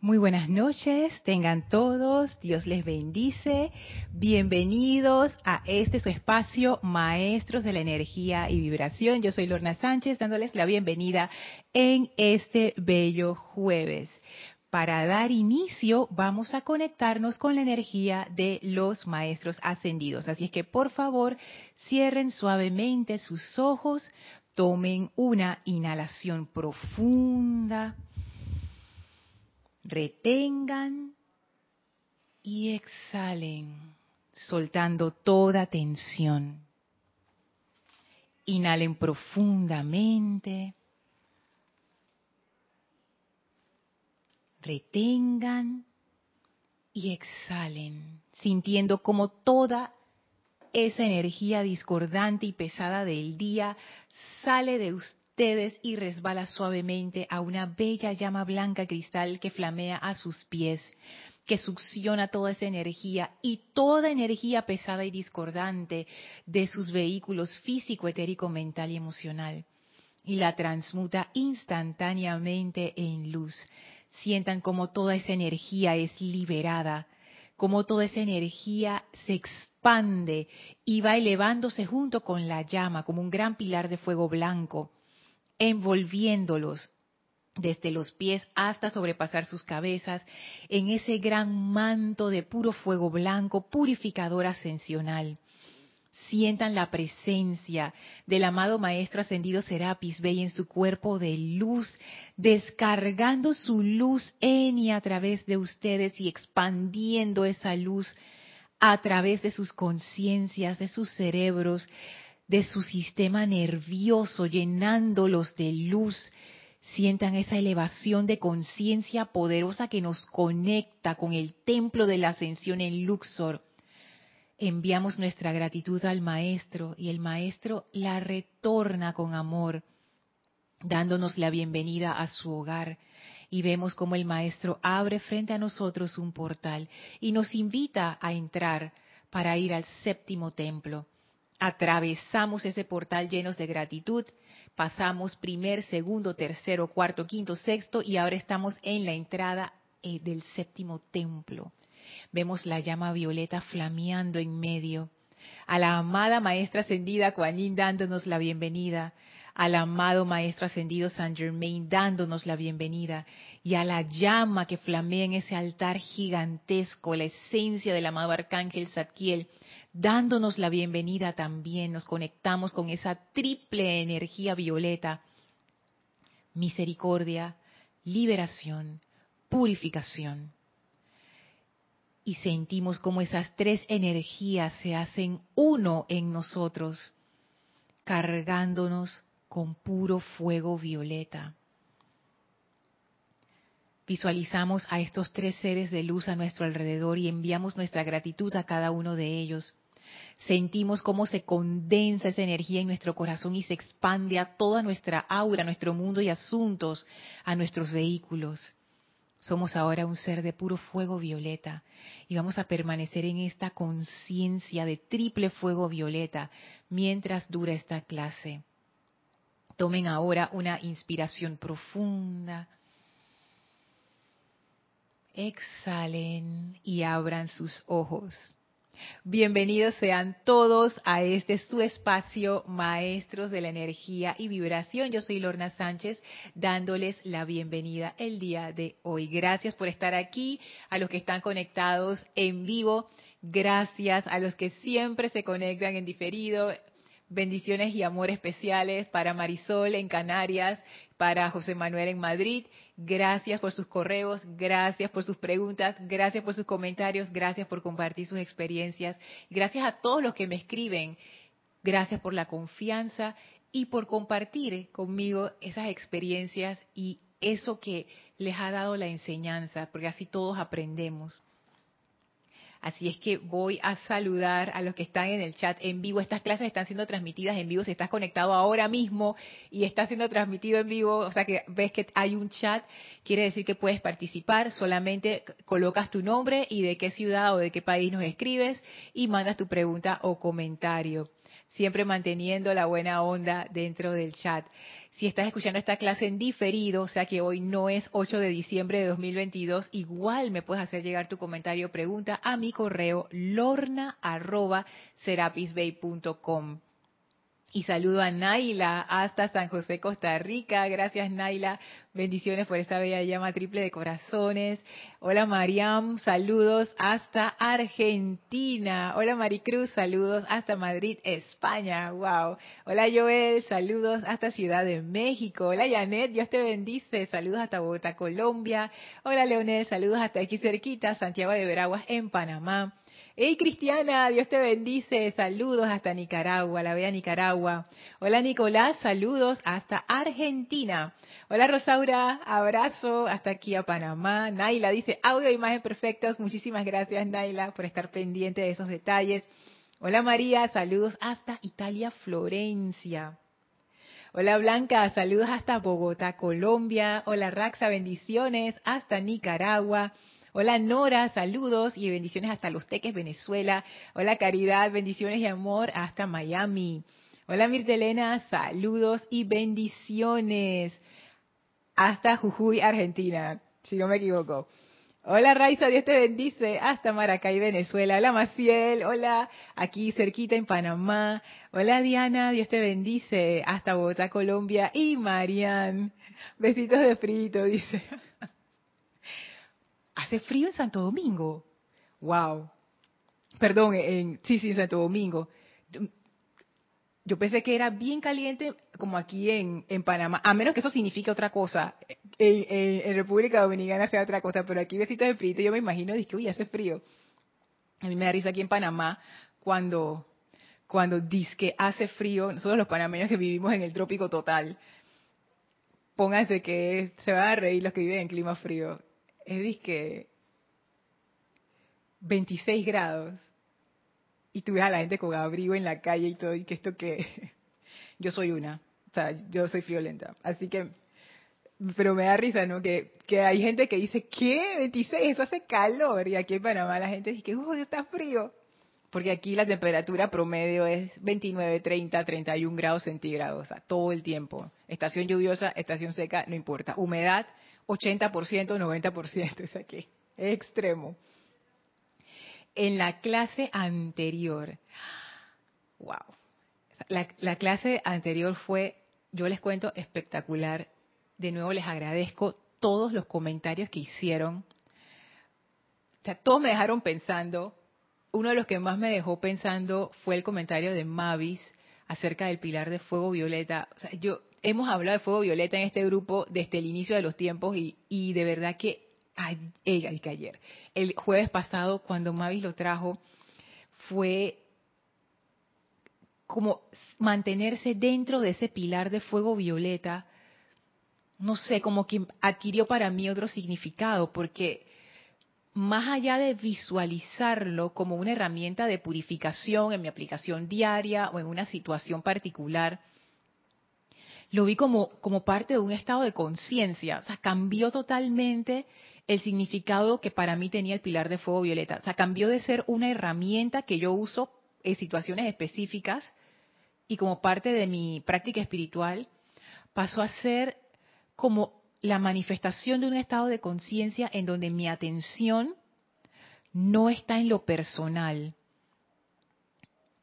Muy buenas noches, tengan todos, Dios les bendice. Bienvenidos a este su espacio, Maestros de la Energía y Vibración. Yo soy Lorna Sánchez, dándoles la bienvenida en este bello jueves. Para dar inicio, vamos a conectarnos con la energía de los Maestros Ascendidos. Así es que, por favor, cierren suavemente sus ojos, tomen una inhalación profunda retengan y exhalen, soltando toda tensión. Inhalen profundamente. Retengan y exhalen, sintiendo como toda esa energía discordante y pesada del día sale de ustedes y resbala suavemente a una bella llama blanca cristal que flamea a sus pies, que succiona toda esa energía y toda energía pesada y discordante de sus vehículos físico, etérico, mental y emocional y la transmuta instantáneamente en luz. Sientan como toda esa energía es liberada, como toda esa energía se expande y va elevándose junto con la llama como un gran pilar de fuego blanco envolviéndolos desde los pies hasta sobrepasar sus cabezas en ese gran manto de puro fuego blanco purificador ascensional. Sientan la presencia del amado Maestro Ascendido Serapis Bey en su cuerpo de luz, descargando su luz en y a través de ustedes y expandiendo esa luz a través de sus conciencias, de sus cerebros, de su sistema nervioso, llenándolos de luz. Sientan esa elevación de conciencia poderosa que nos conecta con el templo de la ascensión en Luxor. Enviamos nuestra gratitud al Maestro y el Maestro la retorna con amor, dándonos la bienvenida a su hogar. Y vemos como el Maestro abre frente a nosotros un portal y nos invita a entrar para ir al séptimo templo atravesamos ese portal llenos de gratitud, pasamos primer, segundo, tercero, cuarto, quinto, sexto y ahora estamos en la entrada eh, del séptimo templo. Vemos la llama violeta flameando en medio, a la amada maestra ascendida Kuan dándonos la bienvenida, al amado maestro ascendido Saint Germain dándonos la bienvenida. Y a la llama que flamea en ese altar gigantesco, la esencia del amado arcángel Zadkiel dándonos la bienvenida también, nos conectamos con esa triple energía violeta, misericordia, liberación, purificación. Y sentimos como esas tres energías se hacen uno en nosotros, cargándonos con puro fuego violeta. Visualizamos a estos tres seres de luz a nuestro alrededor y enviamos nuestra gratitud a cada uno de ellos sentimos cómo se condensa esa energía en nuestro corazón y se expande a toda nuestra aura, a nuestro mundo y asuntos, a nuestros vehículos. Somos ahora un ser de puro fuego violeta y vamos a permanecer en esta conciencia de triple fuego violeta mientras dura esta clase. Tomen ahora una inspiración profunda. Exhalen y abran sus ojos. Bienvenidos sean todos a este su espacio, Maestros de la Energía y Vibración. Yo soy Lorna Sánchez, dándoles la bienvenida el día de hoy. Gracias por estar aquí, a los que están conectados en vivo. Gracias a los que siempre se conectan en diferido. Bendiciones y amor especiales para Marisol en Canarias, para José Manuel en Madrid. Gracias por sus correos, gracias por sus preguntas, gracias por sus comentarios, gracias por compartir sus experiencias. Gracias a todos los que me escriben. Gracias por la confianza y por compartir conmigo esas experiencias y eso que les ha dado la enseñanza, porque así todos aprendemos. Así es que voy a saludar a los que están en el chat en vivo. Estas clases están siendo transmitidas en vivo. Si estás conectado ahora mismo y está siendo transmitido en vivo, o sea que ves que hay un chat, quiere decir que puedes participar. Solamente colocas tu nombre y de qué ciudad o de qué país nos escribes y mandas tu pregunta o comentario. Siempre manteniendo la buena onda dentro del chat. Si estás escuchando esta clase en diferido, o sea que hoy no es 8 de diciembre de 2022, igual me puedes hacer llegar tu comentario o pregunta a mi correo lorna.serapisbay.com. Y saludo a Naila hasta San José, Costa Rica. Gracias, Naila. Bendiciones por esa bella llama triple de corazones. Hola, Mariam. Saludos hasta Argentina. Hola, Maricruz. Saludos hasta Madrid, España. Wow. Hola, Joel. Saludos hasta Ciudad de México. Hola, Janet. Dios te bendice. Saludos hasta Bogotá, Colombia. Hola, Leonel. Saludos hasta aquí cerquita, Santiago de Veraguas, en Panamá. Hey Cristiana, Dios te bendice. Saludos hasta Nicaragua, la bella Nicaragua. Hola Nicolás, saludos hasta Argentina. Hola Rosaura, abrazo hasta aquí a Panamá. Naila dice audio imagen perfectos. Muchísimas gracias Naila por estar pendiente de esos detalles. Hola María, saludos hasta Italia, Florencia. Hola Blanca, saludos hasta Bogotá, Colombia. Hola Raxa, bendiciones hasta Nicaragua. Hola Nora, saludos y bendiciones hasta Los Teques, Venezuela. Hola Caridad, bendiciones y amor hasta Miami. Hola Mirtelena, saludos y bendiciones hasta Jujuy, Argentina, si no me equivoco. Hola Raiza, Dios te bendice hasta Maracay, Venezuela. Hola Maciel, hola aquí cerquita en Panamá. Hola Diana, Dios te bendice hasta Bogotá, Colombia. Y Marian, besitos de frito, dice. hace frío en Santo Domingo. Wow. Perdón, en, sí, sí, en Santo Domingo. Yo, pensé que era bien caliente como aquí en, Panamá, a menos que eso signifique otra cosa. En, República Dominicana sea otra cosa, pero aquí besitos de frío, yo me imagino, que uy, hace frío. A mí me da risa aquí en Panamá cuando, cuando dice que hace frío, nosotros los panameños que vivimos en el trópico total, pónganse que se van a reír los que viven en clima frío es que 26 grados y tú ves a la gente con abrigo en la calle y todo, y que esto que yo soy una, o sea, yo soy friolenta, así que, pero me da risa, ¿no? Que, que hay gente que dice, ¿qué? 26, eso hace calor, y aquí en Panamá la gente dice que, uy, está frío, porque aquí la temperatura promedio es 29, 30, 31 grados centígrados, o sea, todo el tiempo. Estación lluviosa, estación seca, no importa. Humedad, 80%, 90%, es aquí, extremo. En la clase anterior, wow, la, la clase anterior fue, yo les cuento, espectacular. De nuevo les agradezco todos los comentarios que hicieron. O sea, todos me dejaron pensando. Uno de los que más me dejó pensando fue el comentario de Mavis acerca del pilar de fuego violeta. O sea, yo hemos hablado de fuego violeta en este grupo desde el inicio de los tiempos y, de verdad que ayer, que ayer, el jueves pasado cuando Mavis lo trajo, fue como mantenerse dentro de ese pilar de fuego violeta, no sé, como que adquirió para mí otro significado, porque más allá de visualizarlo como una herramienta de purificación en mi aplicación diaria o en una situación particular, lo vi como, como parte de un estado de conciencia. O sea, cambió totalmente el significado que para mí tenía el pilar de fuego violeta. O sea, cambió de ser una herramienta que yo uso en situaciones específicas y como parte de mi práctica espiritual, pasó a ser como la manifestación de un estado de conciencia en donde mi atención no está en lo personal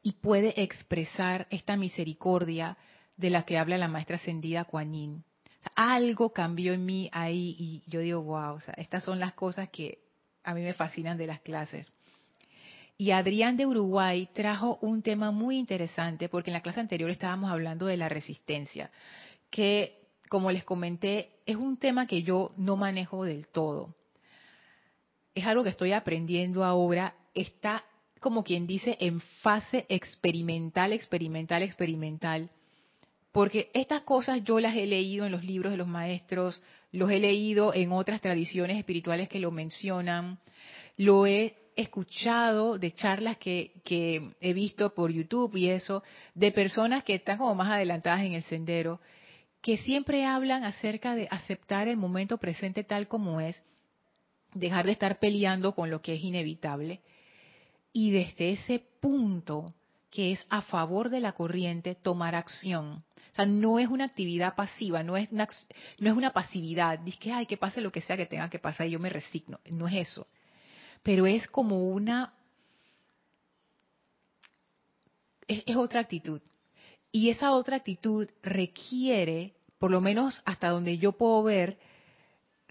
y puede expresar esta misericordia, de la que habla la maestra ascendida Kuan algo cambió en mí ahí y yo digo, wow, o sea, estas son las cosas que a mí me fascinan de las clases. Y Adrián de Uruguay trajo un tema muy interesante porque en la clase anterior estábamos hablando de la resistencia, que como les comenté, es un tema que yo no manejo del todo. Es algo que estoy aprendiendo ahora, está como quien dice en fase experimental, experimental, experimental porque estas cosas yo las he leído en los libros de los maestros, los he leído en otras tradiciones espirituales que lo mencionan, lo he escuchado de charlas que, que, he visto por YouTube y eso, de personas que están como más adelantadas en el sendero, que siempre hablan acerca de aceptar el momento presente tal como es, dejar de estar peleando con lo que es inevitable. Y desde ese punto que es a favor de la corriente tomar acción. O sea, no es una actividad pasiva, no es una, no es una pasividad. Dice que, ay, que pase lo que sea que tenga que pasar y yo me resigno. No es eso. Pero es como una... es otra actitud. Y esa otra actitud requiere, por lo menos hasta donde yo puedo ver,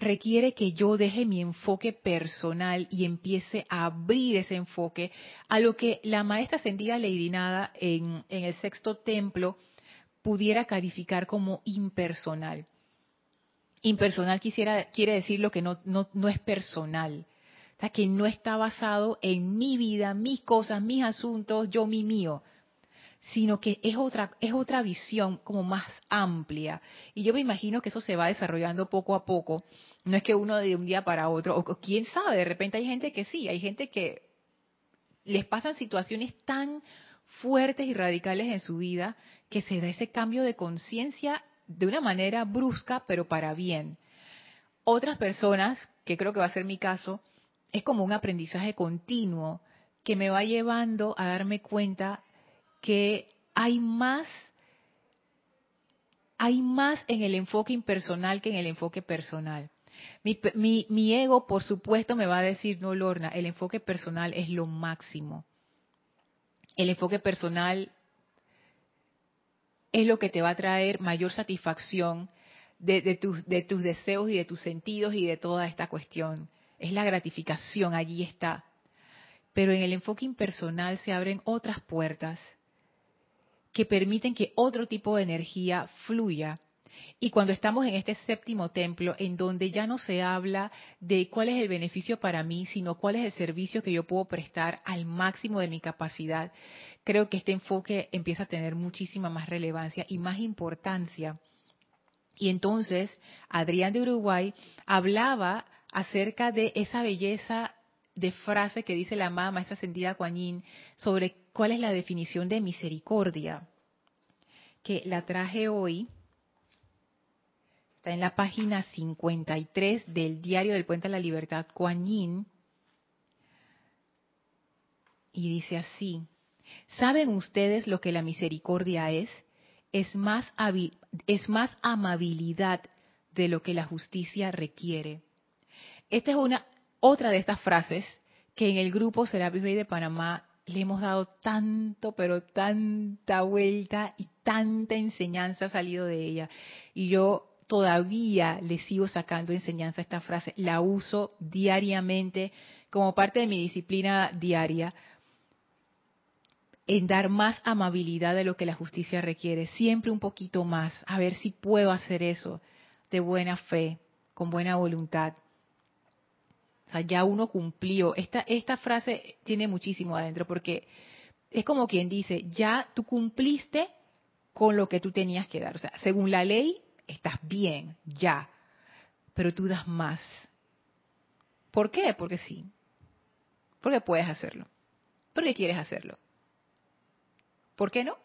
requiere que yo deje mi enfoque personal y empiece a abrir ese enfoque a lo que la maestra ascendida Lady Nada en, en el sexto templo pudiera calificar como impersonal. Impersonal quisiera, quiere decir lo que no, no, no es personal, o sea, que no está basado en mi vida, mis cosas, mis asuntos, yo, mi mío, sino que es otra, es otra visión como más amplia. Y yo me imagino que eso se va desarrollando poco a poco. No es que uno de un día para otro, o quién sabe, de repente hay gente que sí, hay gente que les pasan situaciones tan fuertes y radicales en su vida que se da ese cambio de conciencia de una manera brusca, pero para bien. Otras personas, que creo que va a ser mi caso, es como un aprendizaje continuo que me va llevando a darme cuenta que hay más hay más en el enfoque impersonal que en el enfoque personal. Mi, mi, ego, por supuesto, me va a decir, no, Lorna, el enfoque personal es lo máximo. El enfoque personal es lo que te va a traer mayor satisfacción de, de, tus, de tus deseos y de tus sentidos y de toda esta cuestión. Es la gratificación, allí está. Pero en el enfoque impersonal se abren otras puertas que permiten que otro tipo de energía fluya. Y cuando estamos en este séptimo templo, en donde ya no se habla de cuál es el beneficio para mí, sino cuál es el servicio que yo puedo prestar al máximo de mi capacidad, creo que este enfoque empieza a tener muchísima más relevancia y más importancia. Y entonces, Adrián de Uruguay hablaba acerca de esa belleza de frase que dice la amada maestra ascendida Kuan sobre cuál es la definición de misericordia, que la traje hoy. Está en la página 53 del Diario del Puente de la Libertad Kuan y dice así: ¿Saben ustedes lo que la misericordia es? Es más, amabilidad de lo que la justicia requiere. Esta es una otra de estas frases que en el grupo Serapis Bay de Panamá le hemos dado tanto, pero tanta vuelta y tanta enseñanza ha salido de ella. Y yo todavía le sigo sacando enseñanza a esta frase, la uso diariamente como parte de mi disciplina diaria en dar más amabilidad de lo que la justicia requiere, siempre un poquito más, a ver si puedo hacer eso de buena fe, con buena voluntad. O sea, ya uno cumplió. Esta, frase tiene muchísimo adentro porque es como quien dice, ya tú cumpliste con lo que tú tenías que dar. O sea, según la ley, estás bien, ya. Pero tú das más. ¿Por qué? Porque sí. Porque puedes hacerlo. Porque quieres hacerlo. ¿Por qué no?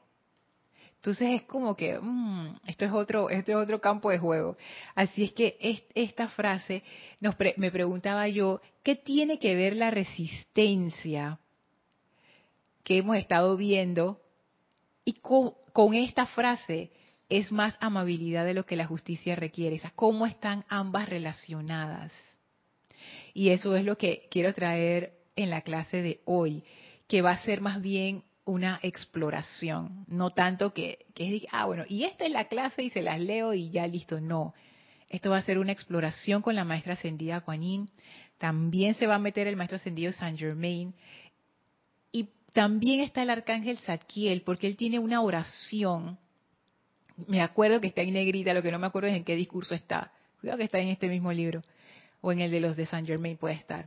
Entonces es como que mmm, esto es otro, este es otro campo de juego. Así es que esta frase me preguntaba yo, ¿qué tiene que ver la resistencia que hemos estado viendo y con, con esta frase? Es más amabilidad de lo que la justicia requiere. Sea, ¿Cómo están ambas relacionadas? Y eso es lo que quiero traer en la clase de hoy, que va a ser más bien una exploración, no tanto que, que es, ah, bueno, y esta es la clase y se las leo y ya listo, no. Esto va a ser una exploración con la maestra ascendida Kuan también se va a meter el maestro ascendido Saint Germain, y también está el arcángel Zadkiel, porque él tiene una oración, me acuerdo que está en negrita, lo que no me acuerdo es en qué discurso está, cuidado que está en este mismo libro, o en el de los de Saint Germain puede estar,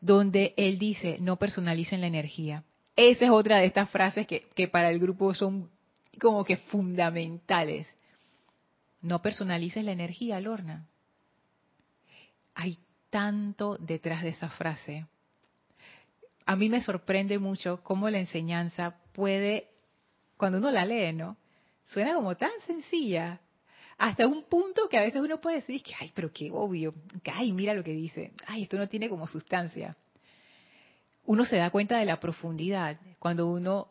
donde él dice, no personalicen la energía, esa es otra de estas frases que, para el grupo son como que fundamentales. No personalices la energía, Lorna. Hay tanto detrás de esa frase. A mí me sorprende mucho cómo la enseñanza puede, cuando uno la lee, ¿no? Suena como tan sencilla, hasta un punto que a veces uno puede decir que, ay, pero qué obvio, ay, mira lo que dice, ay, esto no tiene como sustancia uno se da cuenta de la profundidad cuando uno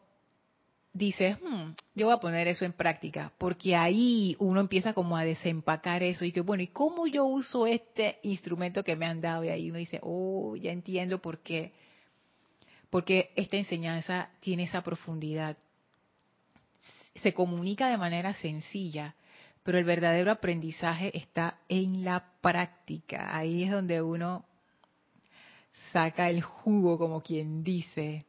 dices, hmm, yo voy a poner eso en práctica, porque ahí uno empieza como a desempacar eso y que, bueno, ¿y cómo yo uso este instrumento que me han dado? Y ahí uno dice, oh, ya entiendo por qué, porque esta enseñanza tiene esa profundidad. Se comunica de manera sencilla, pero el verdadero aprendizaje está en la práctica. Ahí es donde uno saca el jugo, como quien dice.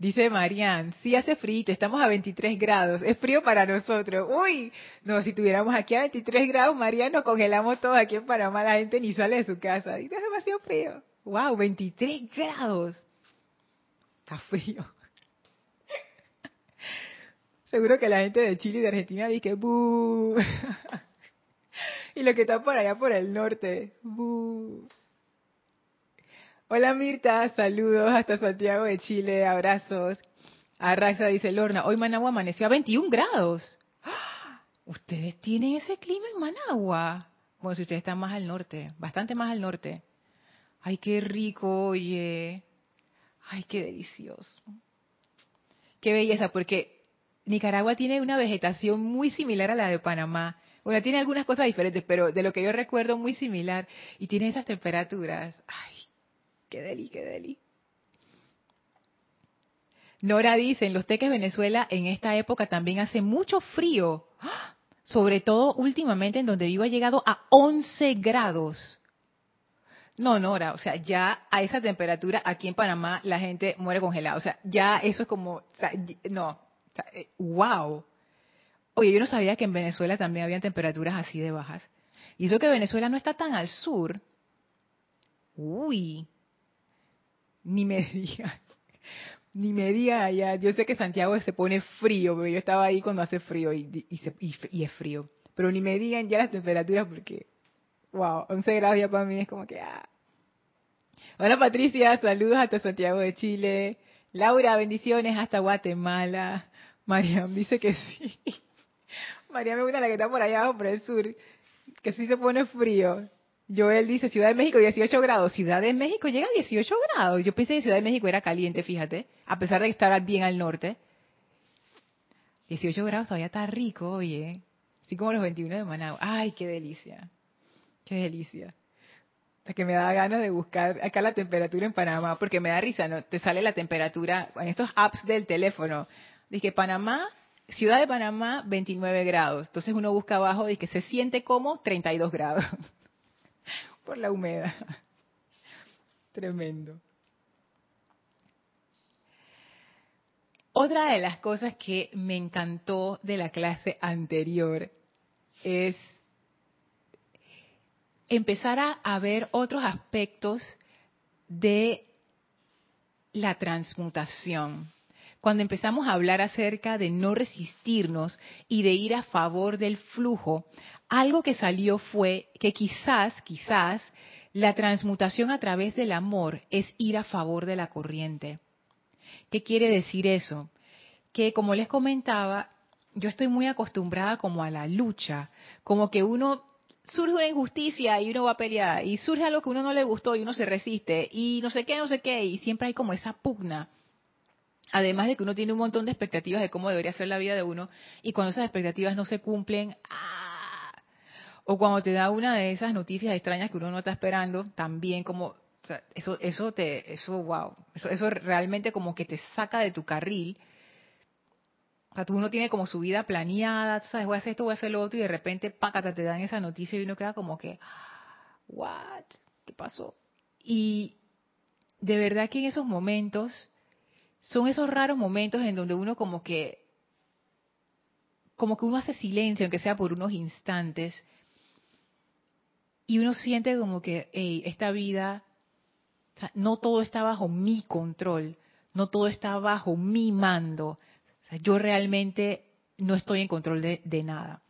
Dice Marian, sí hace frío, estamos a 23 grados, es frío para nosotros. Uy, no, si tuviéramos aquí a 23 grados, Marian, nos congelamos todos aquí en Panamá, la gente ni sale de su casa. Y es demasiado frío. Wow, 23 grados. Está frío. Seguro que la gente de Chile y de Argentina dice, ¡buh! y lo que está por allá por el norte, ¡buh! Hola Mirta, saludos hasta Santiago de Chile, abrazos. Arraxa dice Lorna, hoy Managua amaneció a 21 grados. Ustedes tienen ese clima en Managua. Bueno, si ustedes están más al norte, bastante más al norte. Ay, qué rico, oye. Ay, qué delicioso. Qué belleza, porque Nicaragua tiene una vegetación muy similar a la de Panamá. Tiene algunas cosas diferentes, pero de lo que yo recuerdo muy similar. Y tiene esas temperaturas. Ay, Qué deli, qué deli. Nora dice, en los teques Venezuela en esta época también hace mucho frío. Sobre todo últimamente en donde vivo ha llegado a 11 grados. No, Nora, o sea, ya a esa temperatura aquí en Panamá la gente muere congelada. O sea, ya eso es como, no, wow. Oye, yo no sabía que en Venezuela también habían temperaturas así de bajas. Y eso que Venezuela no está tan al sur. Uy, ni me digas, ni me digas allá. Yo sé que Santiago se pone frío, pero yo estaba ahí cuando hace frío y, y, es frío. Pero ni me digan ya las temperaturas porque, wow, 11 grados ya para mí es como que, ah. Hola Patricia, saludos hasta Santiago de Chile. Laura, bendiciones hasta Guatemala. Mariam dice que sí. Mariam me gusta la que está por allá abajo, por el sur, que sí se pone frío. Joel dice Ciudad de México 18 grados. Ciudad de México llega a 18 grados. Yo pensé que Ciudad de México era caliente, fíjate, a pesar de estar bien al norte. 18 grados todavía está rico, oye. Así como los 21 de Managua. Ay, qué delicia. Qué delicia. Es que me da ganas de buscar acá la temperatura en Panamá, porque me da risa, ¿no? Te sale la temperatura en estos apps del teléfono. Dice Panamá, Ciudad de Panamá, 29 grados. Entonces uno busca abajo, dice que se siente como 32 grados. por la humedad. Tremendo. Otra de las cosas que me encantó de la clase anterior es empezar a, ver otros aspectos de la transmutación. Cuando empezamos a hablar acerca de no resistirnos y de ir a favor del flujo, algo que salió fue que quizás, quizás, la transmutación a través del amor es ir a favor de la corriente. ¿Qué quiere decir eso? Que como les comentaba, yo estoy muy acostumbrada como a la lucha, como que uno surge una injusticia y uno va a pelear, y surge algo que uno no le gustó y uno se resiste, y no sé qué, no sé qué, y siempre hay como esa pugna. Además de que uno tiene un montón de expectativas de cómo debería ser la vida de uno, y cuando esas expectativas no se cumplen, ¡ah! O cuando te da una de esas noticias extrañas que uno no está esperando, también como, eso, eso te, eso, wow, eso, eso realmente como que te saca de tu carril. O sea, tú uno tiene como su vida planeada, sabes, voy a hacer esto, voy a hacer lo otro, y de repente, pácata, te dan esa noticia y uno queda como que, what, ¿qué pasó? Y de verdad que en esos momentos, son esos raros momentos en donde uno como que, como que uno hace silencio, aunque sea por unos instantes, y uno siente como que, hey, esta vida, no todo está bajo mi control, no todo está bajo mi mando. yo realmente no estoy en control de, de nada.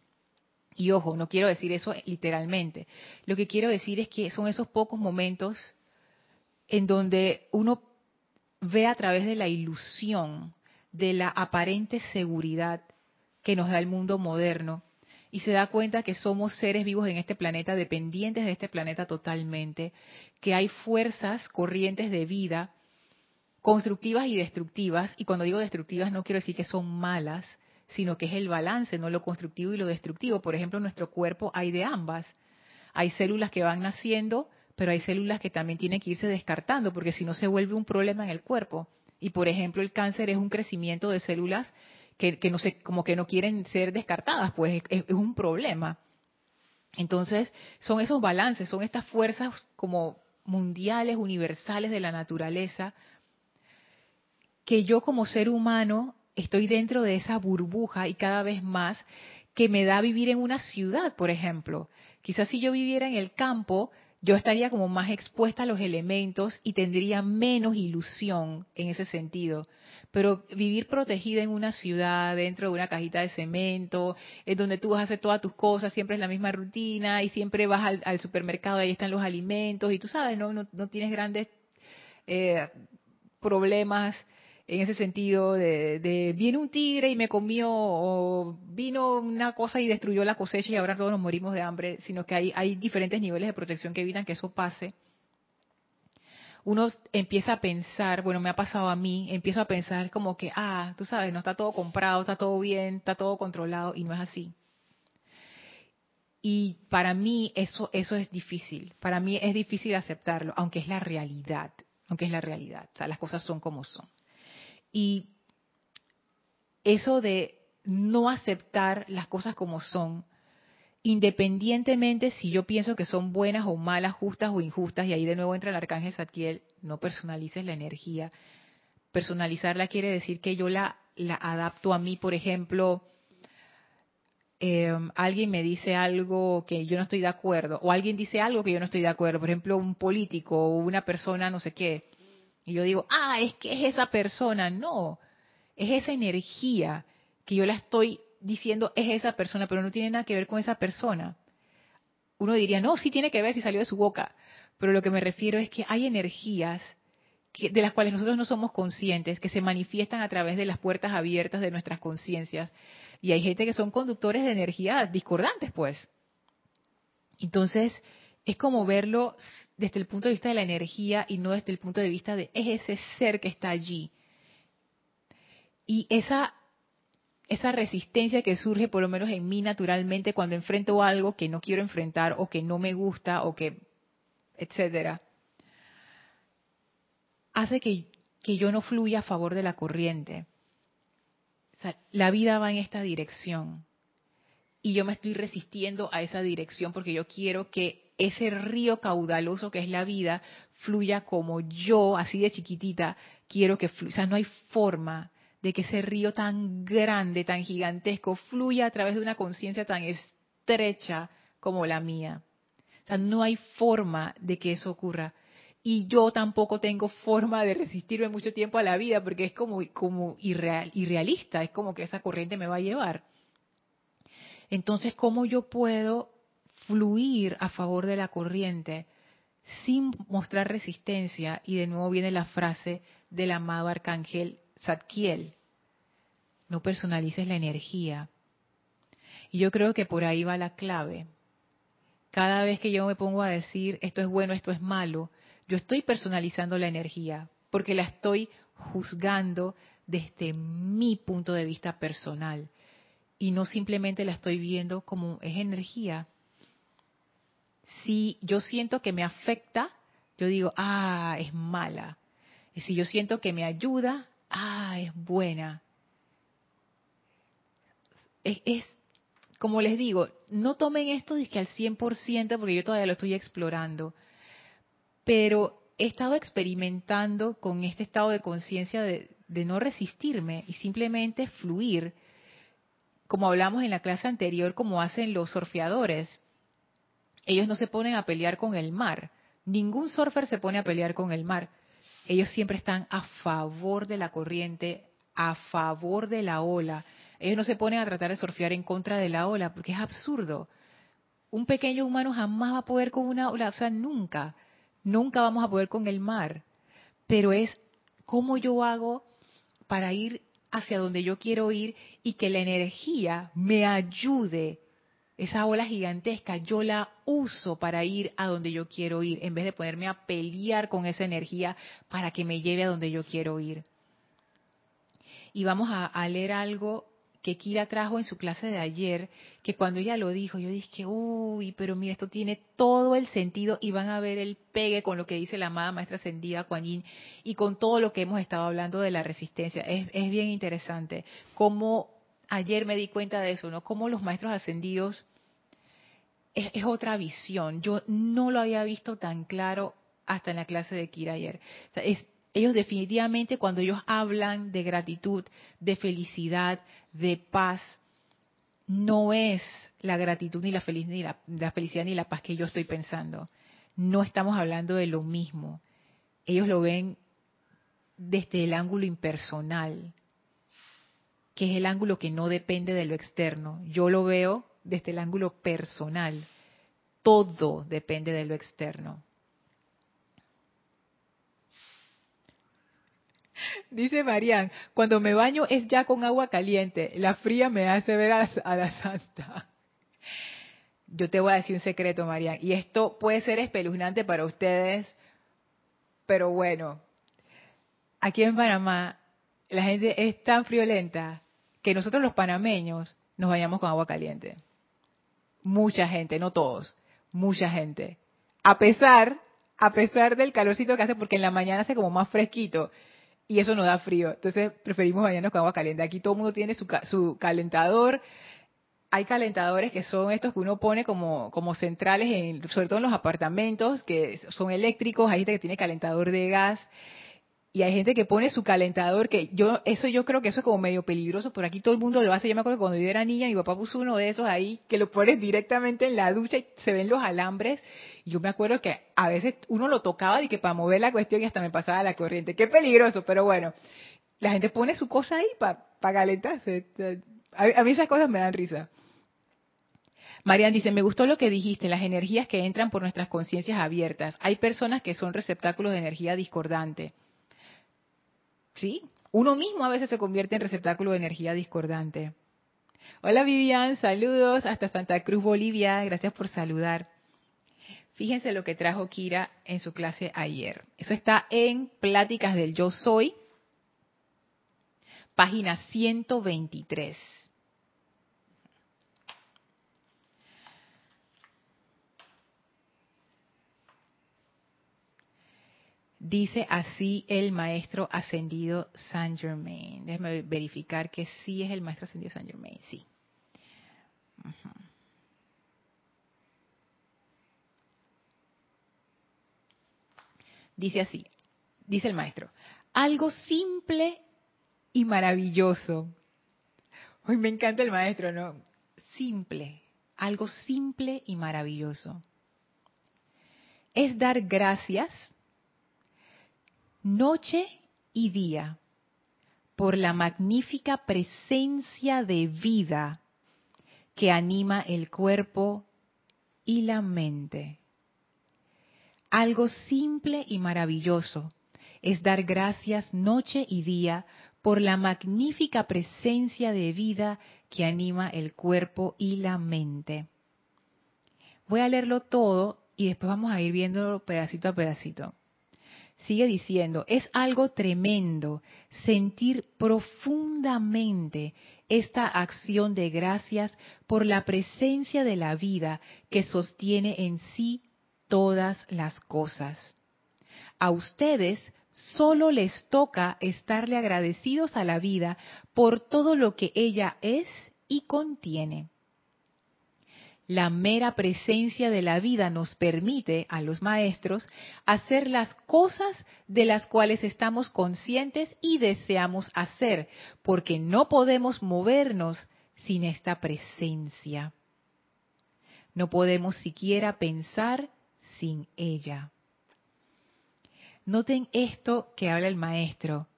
Y ojo, no quiero decir eso literalmente. Lo que quiero decir es que son esos pocos momentos en donde uno ve a través de la ilusión, de la aparente seguridad que nos da el mundo moderno, y se da cuenta que somos seres vivos en este planeta, dependientes de este planeta totalmente, que hay fuerzas, corrientes de vida constructivas y destructivas, y cuando digo destructivas no quiero decir que son malas, sino que es el balance, no lo constructivo y lo destructivo. Por ejemplo, en nuestro cuerpo hay de ambas. Hay células que van naciendo, pero hay células que también tienen que irse descartando, porque si no se vuelve un problema en el cuerpo. Y por ejemplo, el cáncer es un crecimiento de células que, no se, como que no quieren ser descartadas, pues es, es un problema. Entonces, son esos balances, son estas fuerzas como mundiales, universales de la naturaleza, que yo como ser humano estoy dentro de esa burbuja y cada vez más que me da vivir en una ciudad, por ejemplo. Quizás si yo viviera en el campo, yo estaría como más expuesta a los elementos y tendría menos ilusión en ese sentido. Pero vivir protegida en una ciudad, dentro de una cajita de cemento, en donde tú vas a hacer todas tus cosas, siempre es la misma rutina y siempre vas al, supermercado, ahí están los alimentos y tú sabes, no, no, tienes grandes eh, problemas en ese sentido de, de, viene un tigre y me comió, o vino una cosa y destruyó la cosecha y ahora todos nos morimos de hambre, sino que hay, diferentes niveles de protección que evitan que eso pase. Uno empieza a pensar, bueno, me ha pasado a mí, empiezo a pensar como que, ah, tú sabes, no está todo comprado, está todo bien, está todo controlado, y no es así. Y para mí eso, eso es difícil, para mí es difícil aceptarlo, aunque es la realidad, aunque es la realidad, o sea, las cosas son como son. Y eso de no aceptar las cosas como son, independientemente si yo pienso que son buenas o malas, justas o injustas, y ahí de nuevo entra el arcángel Satiel, no personalices la energía. Personalizarla quiere decir que yo la, la adapto a mí, por ejemplo, eh, alguien me dice algo que yo no estoy de acuerdo, o alguien dice algo que yo no estoy de acuerdo, por ejemplo, un político o una persona, no sé qué, y yo digo, ah, es que es esa persona. No, es esa energía que yo la estoy diciendo es esa persona, pero no tiene nada que ver con esa persona. Uno diría, no, sí tiene que ver si salió de su boca. Pero lo que me refiero es que hay energías de las cuales nosotros no somos conscientes, que se manifiestan a través de las puertas abiertas de nuestras conciencias. Y hay gente que son conductores de energía discordantes, pues. Entonces, es como verlo desde el punto de vista de la energía y no desde el punto de vista de es ese ser que está allí. Y esa, esa resistencia que surge, por lo menos en mí naturalmente, cuando enfrento algo que no quiero enfrentar o que no me gusta o que, etcétera, hace que, que yo no fluya a favor de la corriente. La vida va en esta dirección y yo me estoy resistiendo a esa dirección porque yo quiero que ese río caudaloso que es la vida fluya como yo, así de chiquitita, quiero que fluya. O sea, no hay forma de que ese río tan grande, tan gigantesco, fluya a través de una conciencia tan estrecha como la mía. O sea, no hay forma de que eso ocurra. Y yo tampoco tengo forma de resistirme mucho tiempo a la vida porque es como, como irreal, irrealista, es como que esa corriente me va a llevar. Entonces, ¿cómo yo puedo fluir a favor de la corriente sin mostrar resistencia. Y de nuevo viene la frase del amado arcángel Zadkiel. No personalices la energía. Y yo creo que por ahí va la clave. Cada vez que yo me pongo a decir esto es bueno, esto es malo, yo estoy personalizando la energía porque la estoy juzgando desde mi punto de vista personal y no simplemente la estoy viendo como es energía, si yo siento que me afecta, yo digo, ah, es mala. Y si yo siento que me ayuda, ah, es buena. Es, como les digo, no tomen esto que al 100% porque yo todavía lo estoy explorando. Pero he estado experimentando con este estado de conciencia de no resistirme y simplemente fluir, como hablamos en la clase anterior, como hacen los surfeadores ellos no se ponen a pelear con el mar. Ningún surfer se pone a pelear con el mar. Ellos siempre están a favor de la corriente, a favor de la ola. Ellos no se ponen a tratar de surfear en contra de la ola, porque es absurdo. Un pequeño humano jamás va a poder con una ola, o sea, nunca, nunca vamos a poder con el mar. Pero es cómo yo hago para ir hacia donde yo quiero ir y que la energía me ayude esa ola gigantesca, yo la uso para ir a donde yo quiero ir, en vez de ponerme a pelear con esa energía para que me lleve a donde yo quiero ir. Y vamos a, leer algo que Kira trajo en su clase de ayer, que cuando ella lo dijo, yo dije, uy, pero mira, esto tiene todo el sentido y van a ver el pegue con lo que dice la amada maestra ascendida Kuan y con todo lo que hemos estado hablando de la resistencia. Es, es bien interesante cómo ayer me di cuenta de eso, ¿no? Cómo los maestros ascendidos es, otra visión. Yo no lo había visto tan claro hasta en la clase de Kira ayer. Ellos definitivamente cuando ellos hablan de gratitud, de felicidad, de paz, no es la gratitud ni la, ni la felicidad ni la paz que yo estoy pensando. No estamos hablando de lo mismo. Ellos lo ven desde el ángulo impersonal, que es el ángulo que no depende de lo externo. Yo lo veo desde el ángulo personal. Todo depende de lo externo. Dice Marian, cuando me baño es ya con agua caliente, la fría me hace ver a, la santa. Yo te voy a decir un secreto, Marian, y esto puede ser espeluznante para ustedes, pero bueno, aquí en Panamá la gente es tan friolenta que nosotros los panameños nos bañamos con agua caliente. Mucha gente, no todos, mucha gente. A pesar, a pesar del calorcito que hace, porque en la mañana hace como más fresquito y eso no da frío. Entonces preferimos bañarnos con agua caliente. Aquí todo el mundo tiene su, su calentador. Hay calentadores que son estos que uno pone como, como centrales, en, sobre todo en los apartamentos, que son eléctricos. Hay gente que tiene calentador de gas y hay gente que pone su calentador, que yo, eso yo creo que eso es como medio peligroso, por aquí todo el mundo lo hace. Yo me acuerdo que cuando yo era niña, mi papá puso uno de esos ahí, que lo pones directamente en la ducha y se ven los alambres. Y yo me acuerdo que a veces uno lo tocaba y que para mover la cuestión y hasta me pasaba la corriente. Qué peligroso, pero bueno. La gente pone su cosa ahí para calentarse. A, mí esas cosas me dan risa. Marian dice, me gustó lo que dijiste, las energías que entran por nuestras conciencias abiertas. Hay personas que son receptáculos de energía discordante. ¿Sí? Uno mismo a veces se convierte en receptáculo de energía discordante. Hola Vivian, saludos hasta Santa Cruz, Bolivia. Gracias por saludar. Fíjense lo que trajo Kira en su clase ayer. Eso está en Pláticas del Yo Soy, página 123. Dice así el maestro ascendido Saint Germain. Déjeme verificar que sí es el maestro ascendido Saint Germain, sí. Dice así, dice el maestro, algo simple y maravilloso. Hoy me encanta el maestro, ¿no? Simple, algo simple y maravilloso. Es dar gracias noche y día por la magnífica presencia de vida que anima el cuerpo y la mente. Algo simple y maravilloso es dar gracias noche y día por la magnífica presencia de vida que anima el cuerpo y la mente. Voy a leerlo todo y después vamos a ir viéndolo pedacito a pedacito sigue diciendo, es algo tremendo sentir profundamente esta acción de gracias por la presencia de la vida que sostiene en sí todas las cosas. A ustedes solo les toca estarle agradecidos a la vida por todo lo que ella es y contiene la mera presencia de la vida nos permite a los maestros hacer las cosas de las cuales estamos conscientes y deseamos hacer, porque no podemos movernos sin esta presencia. No podemos siquiera pensar sin ella. Noten esto que habla el maestro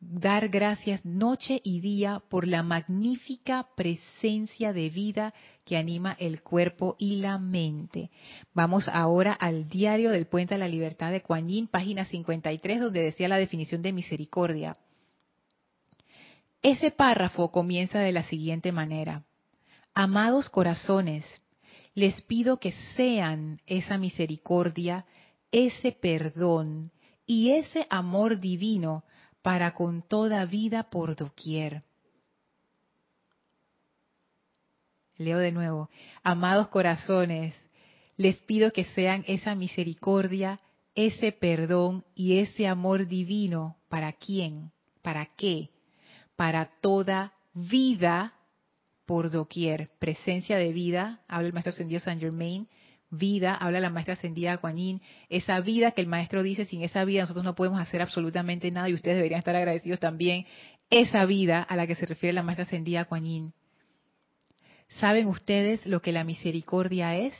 dar gracias noche y día por la magnífica presencia de vida que anima el cuerpo y la mente. Vamos ahora al diario del Puente a la Libertad de Kuan página 53, donde decía la definición de misericordia. Ese párrafo comienza de la siguiente manera. Amados corazones, les pido que sean esa misericordia, ese perdón y ese amor divino para con toda vida por doquier. Leo de nuevo, amados corazones, les pido que sean esa misericordia, ese perdón y ese amor divino para quién, para qué, para toda vida por doquier. Presencia de vida, habla el maestro ascendido San Germain, vida, habla la maestra ascendida Kuan Yin, esa vida que el maestro dice, sin esa vida nosotros no podemos hacer absolutamente nada y ustedes deberían estar agradecidos también, esa vida a la que se refiere la maestra ascendida Kuan Yin. ¿Saben ustedes lo que la misericordia es?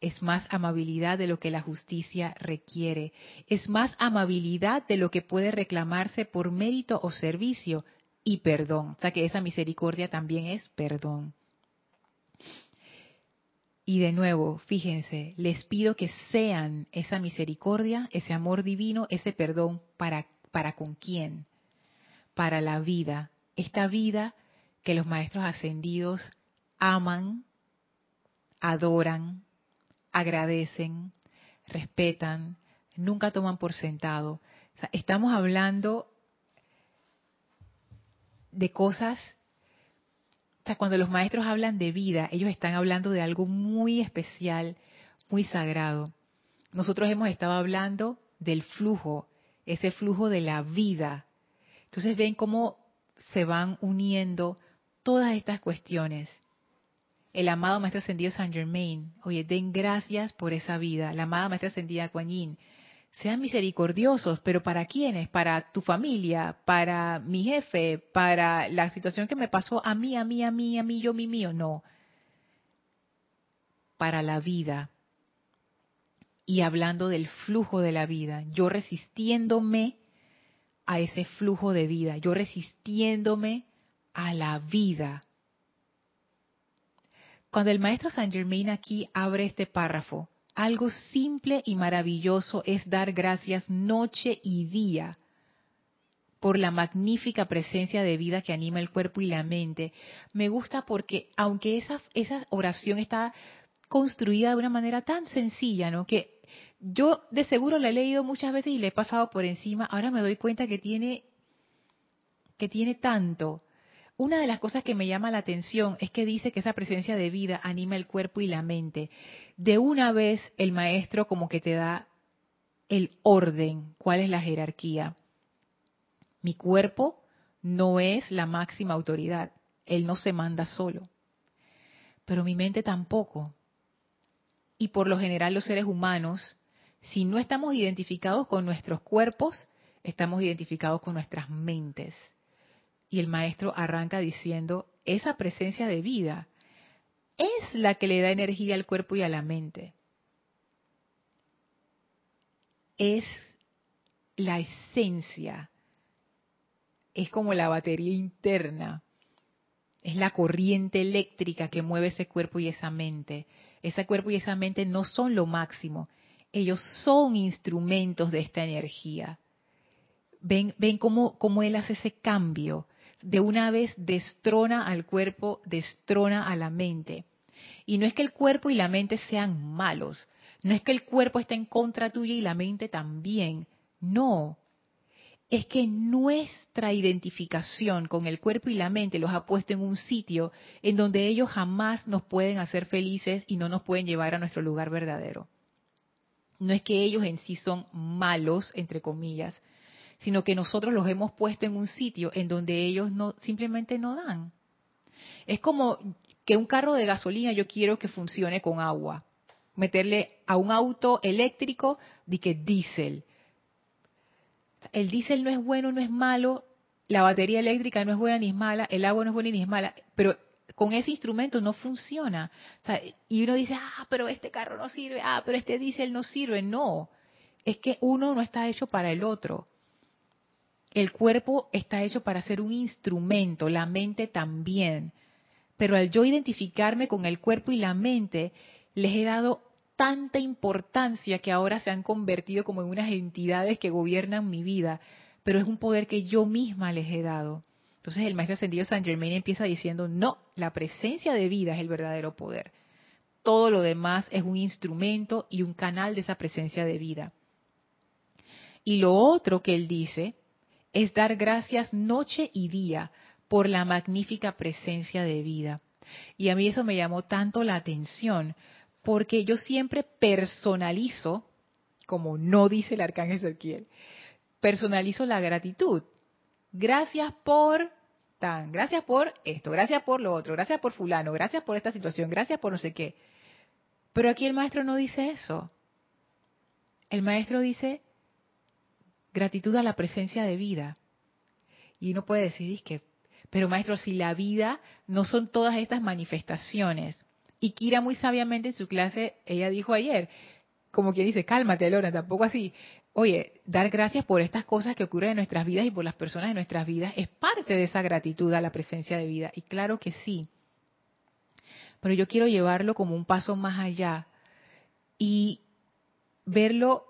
Es más amabilidad de lo que la justicia requiere. Es más amabilidad de lo que puede reclamarse por mérito o servicio y perdón. O sea que esa misericordia también es perdón. Y de nuevo, fíjense, les pido que sean esa misericordia, ese amor divino, ese perdón para, para con quién? Para la vida. Esta vida que los maestros ascendidos aman, adoran, agradecen, respetan, nunca toman por sentado. estamos hablando de cosas, o cuando los maestros hablan de vida, ellos están hablando de algo muy especial, muy sagrado. Nosotros hemos estado hablando del flujo, ese flujo de la vida. Entonces ven cómo se van uniendo todas estas cuestiones. El amado Maestro Ascendido San Germain, oye, den gracias por esa vida. La amada Maestra Ascendida Kuan sean misericordiosos, pero ¿para quiénes? Para tu familia, para mi jefe, para la situación que me pasó a mí, a mí, a mí, a mí, yo, mi mío. No. Para la vida. Y hablando del flujo de la vida, yo resistiéndome a ese flujo de vida, yo resistiéndome a la vida. Cuando el maestro Saint Germain aquí abre este párrafo, algo simple y maravilloso es dar gracias noche y día por la magnífica presencia de vida que anima el cuerpo y la mente. Me gusta porque aunque esa, esa oración está construida de una manera tan sencilla, ¿no? Que yo de seguro la he leído muchas veces y le he pasado por encima, ahora me doy cuenta que tiene que tiene tanto. Una de las cosas que me llama la atención es que dice que esa presencia de vida anima el cuerpo y la mente. De una vez el maestro como que te da el orden, cuál es la jerarquía. Mi cuerpo no es la máxima autoridad, él no se manda solo, pero mi mente tampoco. Y por lo general los seres humanos, si no estamos identificados con nuestros cuerpos, estamos identificados con nuestras mentes. Y el maestro arranca diciendo, esa presencia de vida es la que le da energía al cuerpo y a la mente. Es la esencia, es como la batería interna, es la corriente eléctrica que mueve ese cuerpo y esa mente. Ese cuerpo y esa mente no son lo máximo, ellos son instrumentos de esta energía. Ven, ven cómo, cómo él hace ese cambio de una vez destrona al cuerpo, destrona a la mente. Y no es que el cuerpo y la mente sean malos, no es que el cuerpo esté en contra tuya y la mente también, no. Es que nuestra identificación con el cuerpo y la mente los ha puesto en un sitio en donde ellos jamás nos pueden hacer felices y no nos pueden llevar a nuestro lugar verdadero. No es que ellos en sí son malos, entre comillas, sino que nosotros los hemos puesto en un sitio en donde ellos no simplemente no dan. Es como que un carro de gasolina yo quiero que funcione con agua. Meterle a un auto eléctrico de que diésel. El diésel no es bueno, no es malo, la batería eléctrica no es buena ni es mala, el agua no es buena ni es mala, pero con ese instrumento no funciona. y uno dice, ah, pero este carro no sirve, ah, pero este diésel no sirve. No, es que uno no está hecho para el otro. El cuerpo está hecho para ser un instrumento, la mente también. Pero al yo identificarme con el cuerpo y la mente, les he dado tanta importancia que ahora se han convertido como en unas entidades que gobiernan mi vida, pero es un poder que yo misma les he dado. Entonces el maestro ascendido San Germain empieza diciendo, no, la presencia de vida es el verdadero poder. Todo lo demás es un instrumento y un canal de esa presencia de vida. Y lo otro que él dice es dar gracias noche y día por la magnífica presencia de vida. Y a mí eso me llamó tanto la atención, porque yo siempre personalizo, como no dice el arcángel Ezequiel, personalizo la gratitud. Gracias por tan, gracias por esto, gracias por lo otro, gracias por fulano, gracias por esta situación, gracias por no sé qué. Pero aquí el maestro no dice eso. El maestro dice gratitud a la presencia de vida. Y uno puede decir, que, pero maestro, si la vida no son todas estas manifestaciones. Y Kira muy sabiamente en su clase, ella dijo ayer, como quien dice, cálmate, Lorna, tampoco así. Oye, dar gracias por estas cosas que ocurren en nuestras vidas y por las personas en nuestras vidas es parte de esa gratitud a la presencia de vida. Y claro que sí. Pero yo quiero llevarlo como un paso más allá y verlo,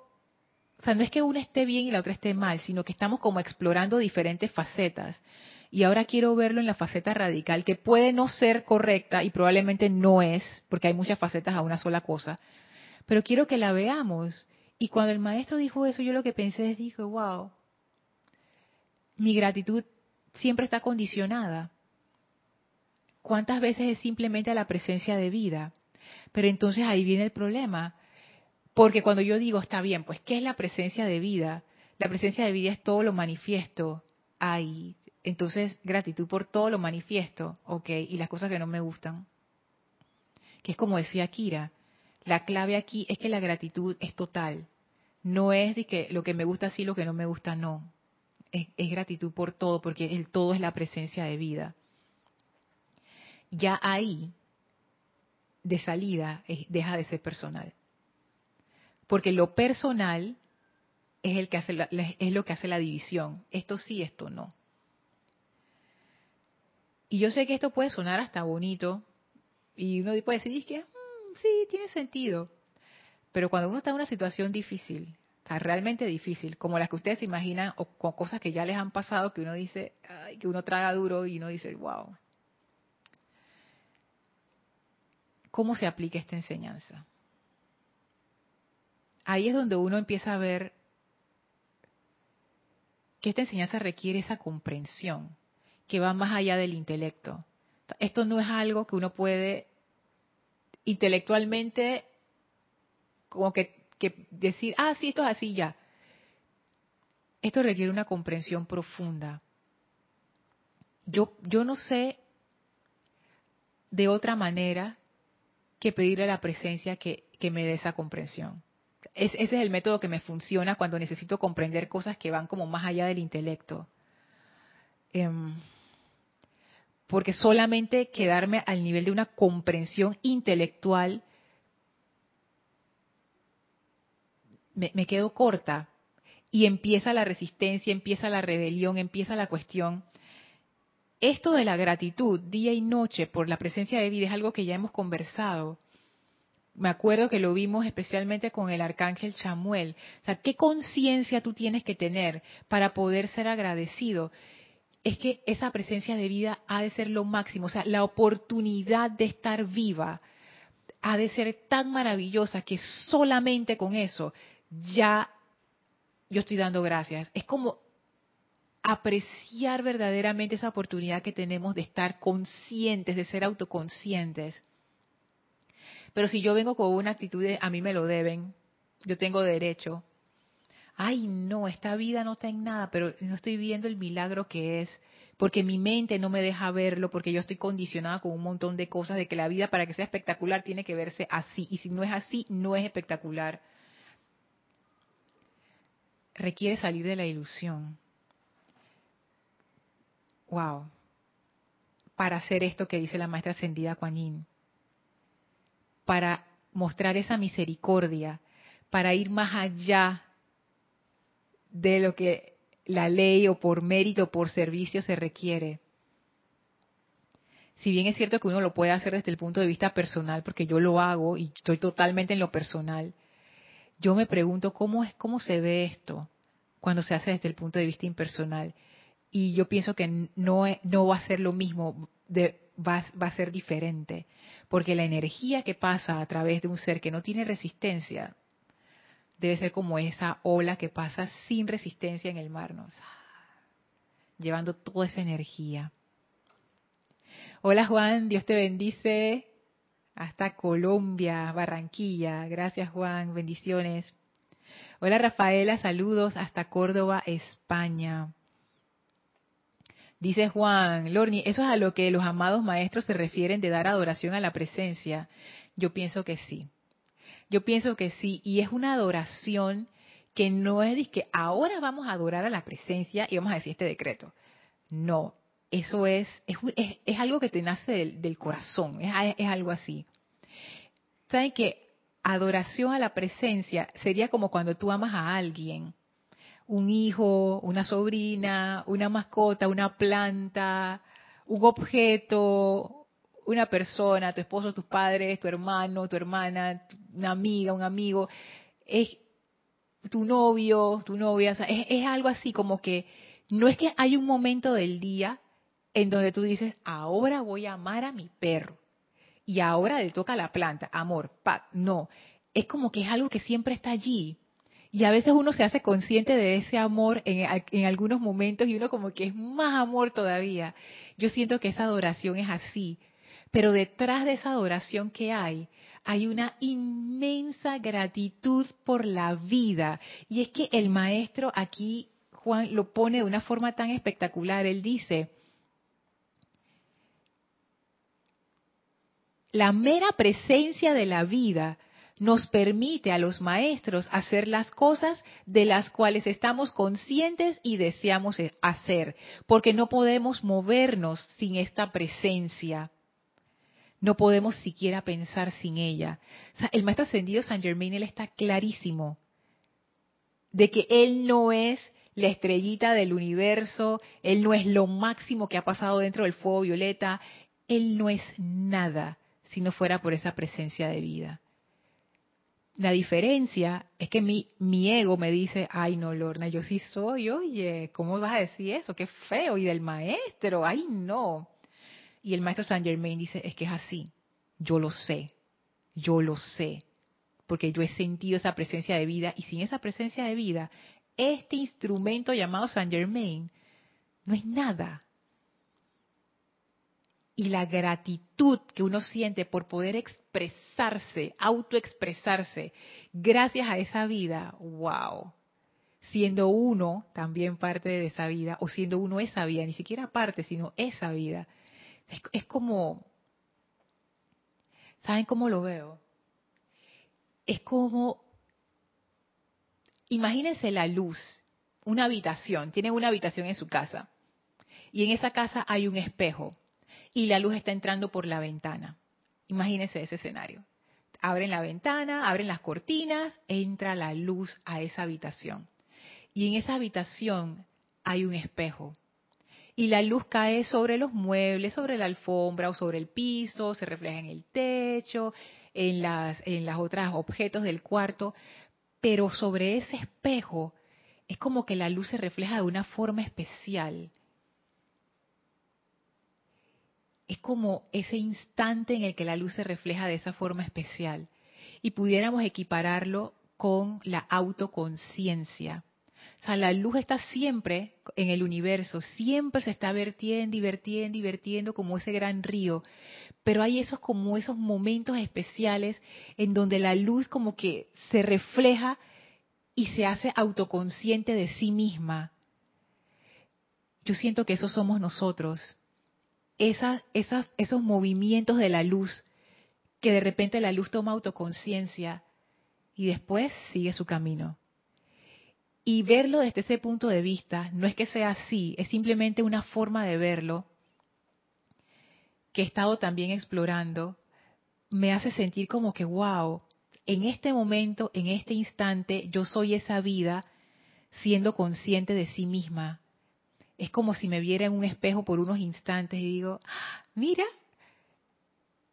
o sea, no es que una esté bien y la otra esté mal, sino que estamos como explorando diferentes facetas. Y ahora quiero verlo en la faceta radical, que puede no ser correcta y probablemente no es, porque hay muchas facetas a una sola cosa, pero quiero que la veamos. Y cuando el maestro dijo eso, yo lo que pensé es, dije, wow, mi gratitud siempre está condicionada. ¿Cuántas veces es simplemente a la presencia de vida? Pero entonces ahí viene el problema. Porque cuando yo digo, está bien, pues, ¿qué es la presencia de vida? La presencia de vida es todo lo manifiesto. Ahí. Entonces, gratitud por todo lo manifiesto. Ok. Y las cosas que no me gustan. Que es como decía Kira. La clave aquí es que la gratitud es total. No es de que lo que me gusta sí, lo que no me gusta no. Es, es gratitud por todo, porque el todo es la presencia de vida. Ya ahí, de salida, deja de ser personal. Porque lo personal es, el que hace es lo que hace la división. Esto sí, esto no. Y yo sé que esto puede sonar hasta bonito. Y uno puede decir, que sí, tiene sentido. Pero cuando uno está en una situación difícil, está realmente difícil, como las que ustedes se imaginan, o con cosas que ya les han pasado, que uno dice, ay, que uno traga duro y uno dice, wow. ¿Cómo se aplica esta enseñanza? Ahí es donde uno empieza a ver que esta enseñanza requiere esa comprensión, que va más allá del intelecto. Esto no es algo que uno puede intelectualmente como que, decir, ah, sí, esto es así ya. Esto requiere una comprensión profunda. Yo, yo no sé de otra manera que pedirle a la presencia que, me dé esa comprensión. Ese es el método que me funciona cuando necesito comprender cosas que van como más allá del intelecto. Em, porque solamente quedarme al nivel de una comprensión intelectual me, quedo corta y empieza la resistencia, empieza la rebelión, empieza la cuestión. Esto de la gratitud día y noche por la presencia de vida es algo que ya hemos conversado. Me acuerdo que lo vimos especialmente con el arcángel Chamuel. O sea, ¿qué conciencia tú tienes que tener para poder ser agradecido? es que esa presencia de vida ha de ser lo máximo, o sea, la oportunidad de estar viva ha de ser tan maravillosa que solamente con eso ya yo estoy dando gracias. Es como apreciar verdaderamente esa oportunidad que tenemos de estar conscientes, de ser autoconscientes. Pero si yo vengo con una actitud de a mí me lo deben, yo tengo derecho, ay no, esta vida no está en nada, pero no estoy viendo el milagro que es, porque mi mente no me deja verlo, porque yo estoy condicionada con un montón de cosas de que la vida para que sea espectacular tiene que verse así, y si no es así, no es espectacular. Requiere salir de la ilusión. Wow. Para hacer esto que dice la maestra ascendida Kuan Para mostrar esa misericordia, para ir más allá de lo que la ley o por mérito o por servicio se requiere. Si bien es cierto que uno lo puede hacer desde el punto de vista personal, porque yo lo hago y estoy totalmente en lo personal, yo me pregunto cómo es cómo se ve esto cuando se hace desde el punto de vista impersonal. y yo pienso que no, no va a ser lo mismo, va, a ser diferente, porque la energía que pasa a través de un ser que no tiene resistencia debe ser como esa ola que pasa sin resistencia en el mar, ¿no? llevando toda esa energía. Hola Juan, Dios te bendice hasta Colombia, Barranquilla. Gracias Juan, bendiciones. Hola Rafaela, saludos hasta Córdoba, España. Dice Juan, Lorni, eso es a lo que los amados maestros se refieren de dar adoración a la presencia. Yo pienso que sí. Yo pienso que sí. Y es una adoración que no es que ahora vamos a adorar a la presencia y vamos a decir este decreto. No, eso es, es, algo que te nace del, corazón, es, es, algo así. ¿Saben que adoración a la presencia sería como cuando tú amas a alguien? Un hijo, una sobrina, una mascota, una planta, un objeto, una persona, tu esposo, tus padres, tu hermano, tu hermana, una amiga, un amigo, es tu novio, tu novia, es, es algo así como que no es que hay un momento del día en donde tú dices, ahora voy a amar a mi perro y ahora le toca la planta, amor, pa, no, es como que es algo que siempre está allí y a veces uno se hace consciente de ese amor en, algunos momentos y uno como que es más amor todavía. Yo siento que esa adoración es así. Pero detrás de esa adoración que hay, hay una inmensa gratitud por la vida. Y es que el maestro aquí, Juan, lo pone de una forma tan espectacular. Él dice, la mera presencia de la vida nos permite a los maestros hacer las cosas de las cuales estamos conscientes y deseamos e-, hacer, porque no podemos movernos sin esta presencia. No podemos siquiera pensar sin ella. el maestro ascendido San Germain, él está clarísimo de que él no es la estrellita del universo, él no es lo máximo que ha pasado dentro del fuego violeta, él no es nada si no fuera por esa presencia de vida. La diferencia es que mi, mi ego me dice, ay no, Lorna, yo sí soy, oye, ¿cómo vas a decir eso? Qué feo. Y del maestro, ay no. Y el maestro Saint Germain dice, es que es así. Yo lo sé, yo lo sé, porque yo he sentido esa presencia de vida y sin esa presencia de vida, este instrumento llamado Saint Germain no es nada y la gratitud que uno siente por poder expresarse, autoexpresarse, gracias a esa vida, wow. Siendo uno también parte de esa vida, o siendo uno esa vida, ni siquiera parte, sino esa vida. Es, como, ¿saben cómo lo veo? Es como, imagínense la luz, una habitación, tienen una habitación en su casa, y en esa casa hay un espejo y la luz está entrando por la ventana. Imagínense ese escenario. Abren la ventana, abren las cortinas, entra la luz a esa habitación. Y en esa habitación hay un espejo. Y la luz cae sobre los muebles, sobre la alfombra o sobre el piso, se refleja en el techo, en las, en las otras objetos del cuarto, pero sobre ese espejo es como que la luz se refleja de una forma especial es como ese instante en el que la luz se refleja de esa forma especial. Y pudiéramos equipararlo con la autoconciencia. O sea, la luz está siempre en el universo, siempre se está vertiendo y vertiendo y vertiendo como ese gran río. Pero hay esos como esos momentos especiales en donde la luz como que se refleja y se hace autoconsciente de sí misma. Yo siento que esos somos nosotros esos movimientos de la luz, que de repente la luz toma autoconciencia y después sigue su camino. Y verlo desde ese punto de vista no es que sea así, es simplemente una forma de verlo que he estado también explorando, me hace sentir como que, wow, en este momento, en este instante, yo soy esa vida siendo consciente de sí misma, es como si me viera en un espejo por unos instantes y digo, mira,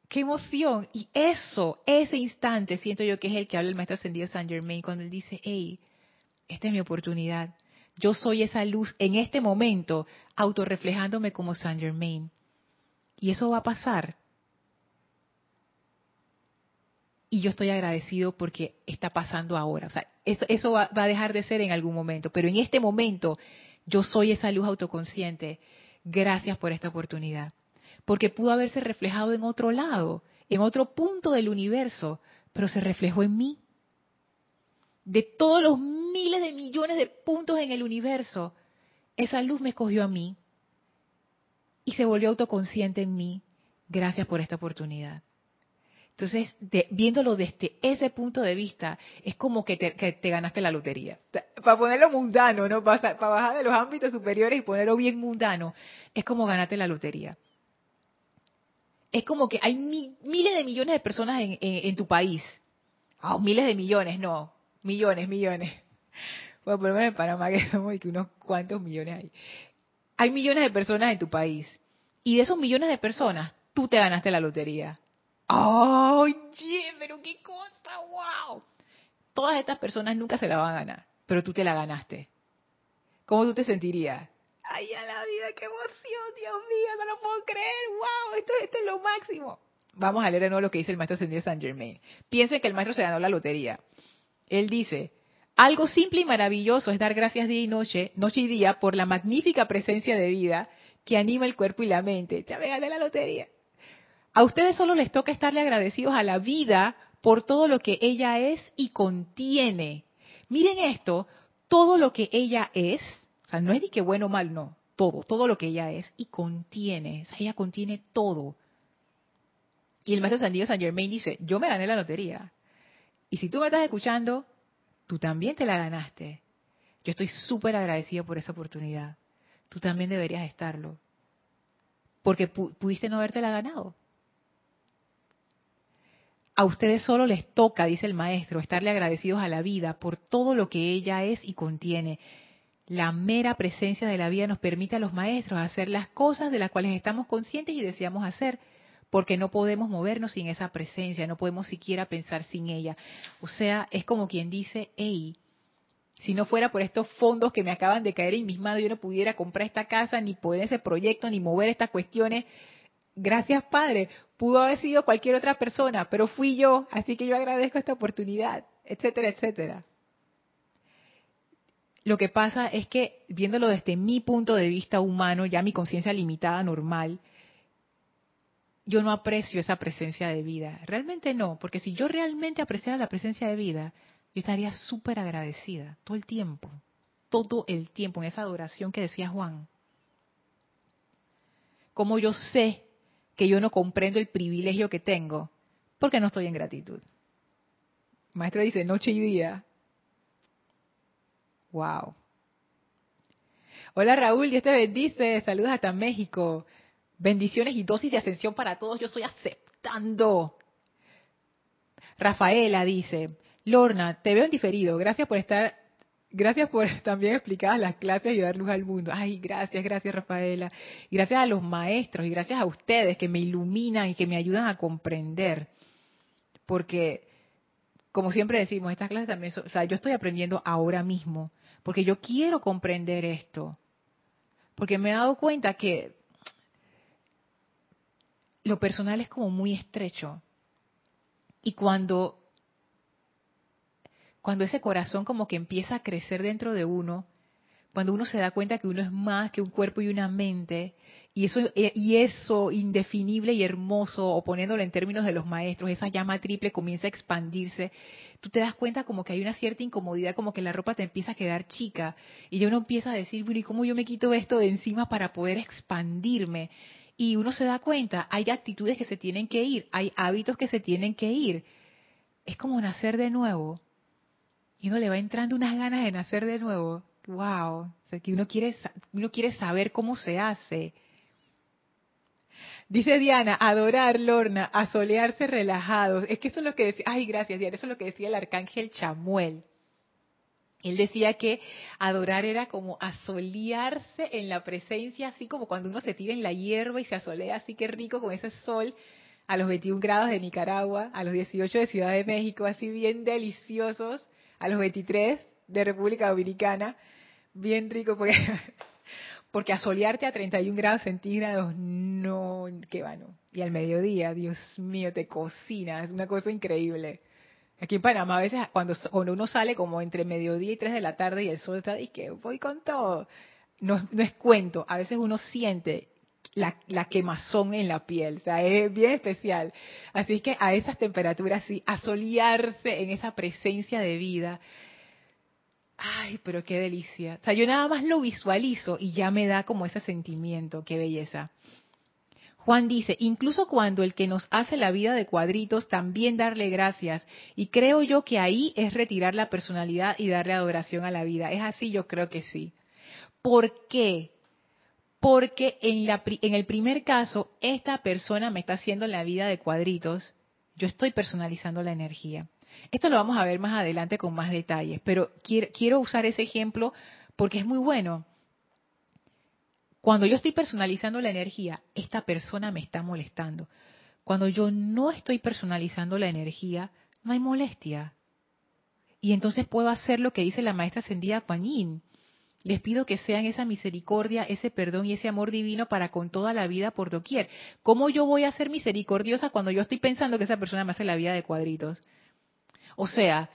qué emoción. Y eso, ese instante, siento yo que es el que habla el maestro ascendido San Germain cuando él dice, hey, esta es mi oportunidad. Yo soy esa luz en este momento, autorreflejándome como Saint Germain. Y eso va a pasar. Y yo estoy agradecido porque está pasando ahora. O sea, eso, va, va a dejar de ser en algún momento. Pero en este momento, yo soy esa luz autoconsciente. Gracias por esta oportunidad. Porque pudo haberse reflejado en otro lado, en otro punto del universo, pero se reflejó en mí. De todos los miles de millones de puntos en el universo, esa luz me escogió a mí y se volvió autoconsciente en mí. Gracias por esta oportunidad. Entonces, viéndolo desde ese punto de vista, es como que te, ganaste la lotería. Para ponerlo mundano, ¿no? Para, bajar de los ámbitos superiores y ponerlo bien mundano, es como ganarte la lotería. Es como que hay miles de millones de personas en, tu país. Ah, miles de millones, no. Millones, millones. Bueno, por lo menos en Panamá, que somos que unos cuantos millones hay. Hay millones de personas en tu país. Y de esos millones de personas, tú te ganaste la lotería Oye, pero qué cosa, wow. Todas estas personas nunca se la van a ganar, pero tú te la ganaste. ¿Cómo tú te sentirías? Ay, a la vida, qué emoción, Dios mío, no lo puedo creer, wow, esto, es lo máximo. Vamos a leer de nuevo lo que dice el maestro Ascendido Saint Germain. Piensen que el maestro se ganó la lotería. Él dice, algo simple y maravilloso es dar gracias día y noche, noche y día, por la magnífica presencia de vida que anima el cuerpo y la mente. Ya me gané la lotería. A ustedes solo les toca estarle agradecidos a la vida por todo lo que ella es y contiene. Miren esto, todo lo que ella es, o sea, no es ni que bueno o mal, no, todo, todo lo que ella es y contiene, o sea, ella contiene todo. Y el maestro San San Germain dice, yo me gané la lotería. Y si tú me estás escuchando, tú también te la ganaste. Yo estoy súper agradecido por esa oportunidad. Tú también deberías estarlo. Porque pudiste no haberte la ganado. A ustedes solo les toca, dice el maestro, estarle agradecidos a la vida por todo lo que ella es y contiene. La mera presencia de la vida nos permite a los maestros hacer las cosas de las cuales estamos conscientes y deseamos hacer, porque no podemos movernos sin esa presencia, no podemos siquiera pensar sin ella. O sea, es como quien dice, hey, si no fuera por estos fondos que me acaban de caer en mis manos, yo no pudiera comprar esta casa, ni poder ese proyecto, ni mover estas cuestiones gracias Padre, pudo haber sido cualquier otra persona, pero fui yo, así que yo agradezco esta oportunidad, etcétera, etcétera. Lo que pasa es que, viéndolo desde mi punto de vista humano, ya mi conciencia limitada, normal, yo no aprecio esa presencia de vida. Realmente no, porque si yo realmente apreciara la presencia de vida, yo estaría súper agradecida todo el tiempo, todo el tiempo, en esa adoración que decía Juan. Como yo sé que yo no comprendo el privilegio que tengo porque no estoy en gratitud. maestro dice noche y día. Wow. Hola Raúl, Dios te bendice. Saludos hasta México. Bendiciones y dosis de ascensión para todos. Yo estoy aceptando. Rafaela dice, Lorna, te veo en diferido. Gracias por estar Gracias por también explicar las clases y dar luz al mundo. Ay, gracias, gracias Rafaela. gracias a los maestros y gracias a ustedes que me iluminan y que me ayudan a comprender. Porque, como siempre decimos, estas clases también, son, o sea, yo estoy aprendiendo ahora mismo. Porque yo quiero comprender esto. Porque me he dado cuenta que lo personal es como muy estrecho. Y cuando cuando ese corazón como que empieza a crecer dentro de uno, cuando uno se da cuenta que uno es más que un cuerpo y una mente, y eso, eh, y eso indefinible y hermoso, o poniéndolo en términos de los maestros, esa llama triple comienza a expandirse, tú te das cuenta como que hay una cierta incomodidad, como que la ropa te empieza a quedar chica, y uno empieza a decir, bueno, ¿y cómo yo me quito esto de encima para poder expandirme? Y uno se da cuenta, hay actitudes que se tienen que ir, hay hábitos que se tienen que ir. Es como nacer de nuevo y uno le va entrando unas ganas de nacer de nuevo. ¡Wow! O sea, que uno quiere, uno quiere saber cómo se hace. Dice Diana, adorar, Lorna, asolearse relajados. Es que eso es lo que decía, ay, gracias Diana, eso es lo que decía el arcángel Chamuel. Él decía que adorar era como asolearse en la presencia, así como cuando uno se tira en la hierba y se asolea así que rico con ese sol a los 21 grados de Nicaragua, a los 18 de Ciudad de México, así bien deliciosos a los 23 de República Dominicana, bien rico porque, porque asolearte a 31 grados centígrados, no, qué bueno. Y al mediodía, Dios mío, te cocina, es una cosa increíble. Aquí en Panamá a veces cuando, cuando uno sale como entre mediodía y 3 de la tarde y el sol está y que voy con todo. No, no es cuento, a veces uno siente la, quemazón en la piel, o sea, es bien especial. Así que a esas temperaturas, sí, asolearse en esa presencia de vida, ay, pero qué delicia. O sea, yo nada más lo visualizo y ya me da como ese sentimiento, qué belleza. Juan dice, incluso cuando el que nos hace la vida de cuadritos, también darle gracias. Y creo yo que ahí es retirar la personalidad y darle adoración a la vida. ¿Es así? Yo creo que sí. ¿Por qué? Porque en, la, en el primer caso, esta persona me está haciendo la vida de cuadritos, yo estoy personalizando la energía. Esto lo vamos a ver más adelante con más detalles, pero quiero, quiero usar ese ejemplo porque es muy bueno. Cuando yo estoy personalizando la energía, esta persona me está molestando. Cuando yo no estoy personalizando la energía, no hay molestia. Y entonces puedo hacer lo que dice la maestra ascendida Panín. Les pido que sean esa misericordia, ese perdón y ese amor divino para con toda la vida por doquier. ¿Cómo yo voy a ser misericordiosa cuando yo estoy pensando que esa persona me hace la vida de cuadritos? O sea,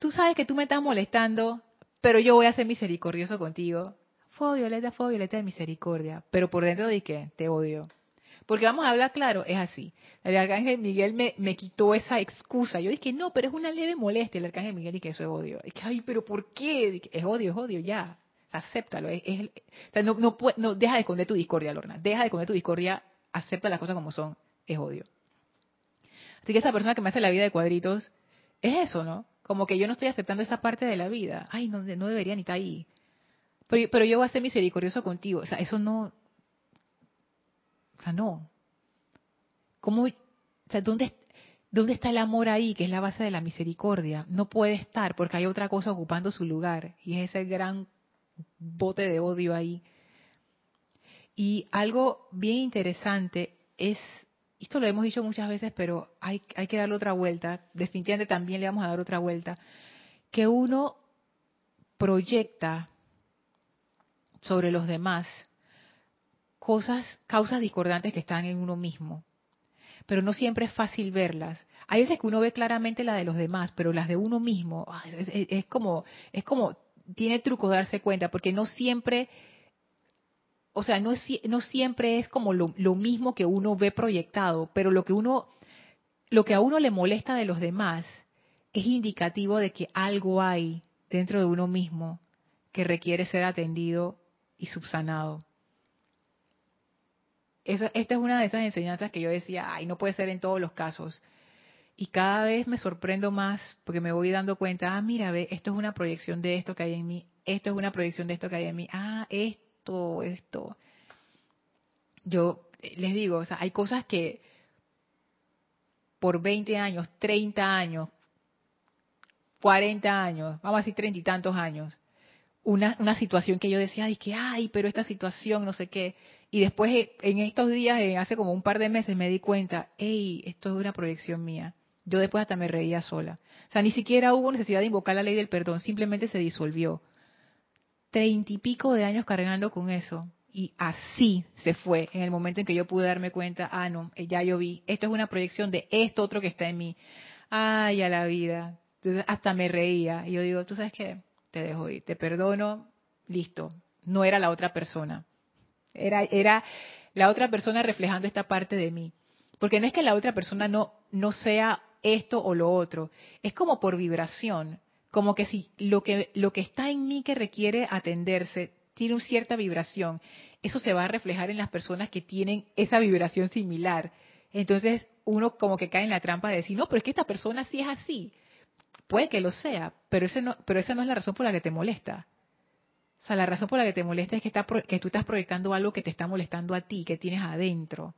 tú sabes que tú me estás molestando, pero yo voy a ser misericordioso contigo. Fue violeta, fue violeta de misericordia, pero por dentro de que te odio. Porque vamos a hablar claro, es así. El arcángel Miguel me, quitó esa excusa. Yo dije, no, pero es una leve molestia. El arcángel Miguel y que eso es odio. Es que, ay, pero ¿por qué? Es odio, es odio, ya. acéptalo. Es, es, o sea, no, no, no, deja de esconder tu discordia, Lorna. Deja de esconder tu discordia, acepta las cosas como son. Es odio. Así que esa persona que me hace la vida de cuadritos, es eso, ¿no? Como que yo no estoy aceptando esa parte de la vida. Ay, no, no debería ni estar ahí. Pero, pero yo voy a ser misericordioso contigo. O sea, eso no... O sea, no. ¿Cómo... O sea, ¿dónde, ¿dónde está el amor ahí, que es la base de la misericordia? No puede estar porque hay otra cosa ocupando su lugar. Y es ese gran bote de odio ahí. Y algo bien interesante es esto lo hemos dicho muchas veces, pero hay, hay que darle otra vuelta, definitivamente también le vamos a dar otra vuelta, que uno proyecta sobre los demás cosas, causas discordantes que están en uno mismo. Pero no siempre es fácil verlas. Hay veces que uno ve claramente la de los demás, pero las de uno mismo es, es como, es como, tiene truco darse cuenta, porque no siempre o sea, no, no siempre es como lo, lo, mismo que uno ve proyectado, pero lo que uno, lo que a uno le molesta de los demás es indicativo de que algo hay dentro de uno mismo que requiere ser atendido y subsanado. Esta es una de esas enseñanzas que yo decía, ay, no puede ser en todos los casos. Y cada vez me sorprendo más porque me voy dando cuenta, ah, mira, ve, esto es una proyección de esto que hay en mí, esto es una proyección de esto que hay en mí, ah, esto esto. Yo les digo, o sea, hay cosas que por 20 años, 30 años, 40 años, vamos a decir treinta y tantos años, una, una situación que yo decía, ay, que ay, pero esta situación, no sé qué. Y después, eh, en estos días, eh, hace como un par de meses, me di cuenta, hey, esto es una proyección mía. Yo después hasta me reía sola. O sea, ni siquiera hubo necesidad de invocar la ley del perdón, simplemente se disolvió treinta y pico de años cargando con eso. Y así se fue en el momento en que yo pude darme cuenta, ah, no, ya yo vi, esto es una proyección de esto otro que está en mí. Ay, a la vida. Entonces hasta me reía. Y yo digo, ¿tú sabes qué? Te dejo ir, te perdono, listo. No era la otra persona. Era, era la otra persona reflejando esta parte de mí. Porque no es que la otra persona no, no sea esto o lo otro. Es como por vibración como que si lo que, lo que está en mí que requiere atenderse tiene una cierta vibración, eso se va a reflejar en las personas que tienen esa vibración similar. Entonces uno como que cae en la trampa de decir, no, pero es que esta persona sí es así. Puede que lo sea, pero, ese no, pero esa no es la razón por la que te molesta. O sea, la razón por la que te molesta es que, que tú estás proyectando algo que te está molestando a ti, que tienes adentro.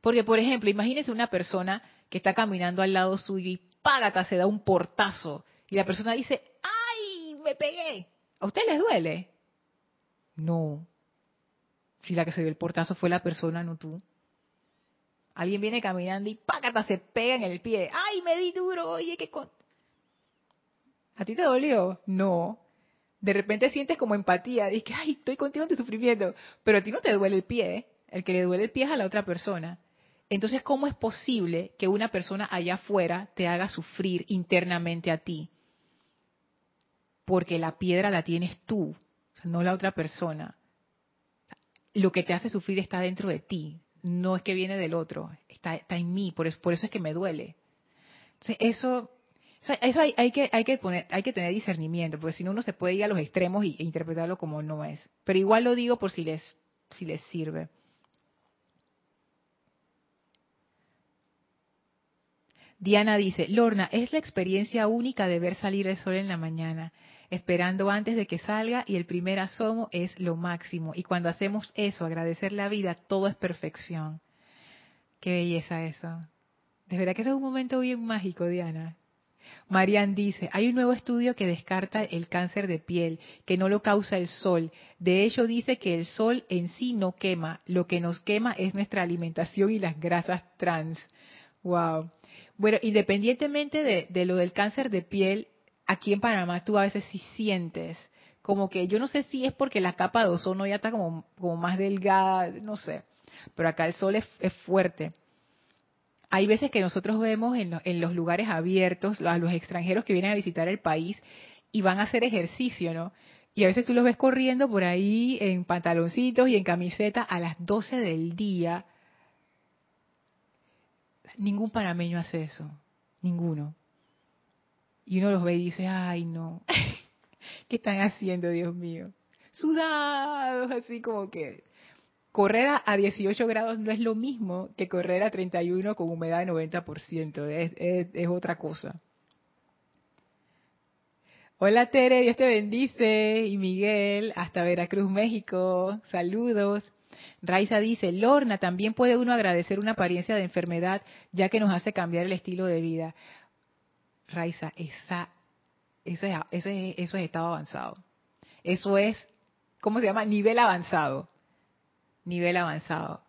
Porque, por ejemplo, imagínese una persona que está caminando al lado suyo y págata, se da un portazo. Y la persona dice, ¡ay! Me pegué. ¿A usted les duele? No. Si la que se dio el portazo fue la persona, no tú. Alguien viene caminando y págata se pega en el pie. ¡Ay, me di duro! Oye, qué con... ¿A ti te dolió? No. De repente sientes como empatía, dices que, ay, estoy contigo en sufrimiento, pero a ti no te duele el pie, el que le duele el pie es a la otra persona. Entonces, ¿cómo es posible que una persona allá afuera te haga sufrir internamente a ti? Porque la piedra la tienes tú, no la otra persona. Lo que te hace sufrir está dentro de ti, no es que viene del otro, está, está en mí, por eso, por eso es que me duele. Entonces, eso, eso hay, hay, que, hay, que poner, hay que tener discernimiento, porque si no uno se puede ir a los extremos e interpretarlo como no es. Pero igual lo digo por si les, si les sirve. Diana dice, Lorna, es la experiencia única de ver salir el sol en la mañana, esperando antes de que salga y el primer asomo es lo máximo. Y cuando hacemos eso, agradecer la vida, todo es perfección. Qué belleza eso. De verdad que eso es un momento bien mágico, Diana. Marian dice, hay un nuevo estudio que descarta el cáncer de piel, que no lo causa el sol. De hecho, dice que el sol en sí no quema, lo que nos quema es nuestra alimentación y las grasas trans. Wow. Bueno, independientemente de, lo del cáncer de piel, aquí en Panamá tú a veces sí sientes como que yo no sé si es porque la capa de ozono ya está como, como más delgada, no sé, pero acá el sol es, fuerte. Hay veces que nosotros vemos en, en, los lugares abiertos a los extranjeros que vienen a visitar el país y van a hacer ejercicio, ¿no? Y a veces tú los ves corriendo por ahí en pantaloncitos y en camiseta a las 12 del día Ningún panameño hace eso, ninguno. Y uno los ve y dice, ay no, ¿qué están haciendo, Dios mío? Sudados, así como que correr a 18 grados no es lo mismo que correr a 31 con humedad de 90%, es, es, es otra cosa. Hola Tere, Dios te bendice. Y Miguel, hasta Veracruz, México. Saludos. Raiza dice, Lorna, también puede uno agradecer una apariencia de enfermedad ya que nos hace cambiar el estilo de vida. Raiza, esa, eso, es, eso, es, eso es estado avanzado. Eso es, ¿cómo se llama? Nivel avanzado. Nivel avanzado.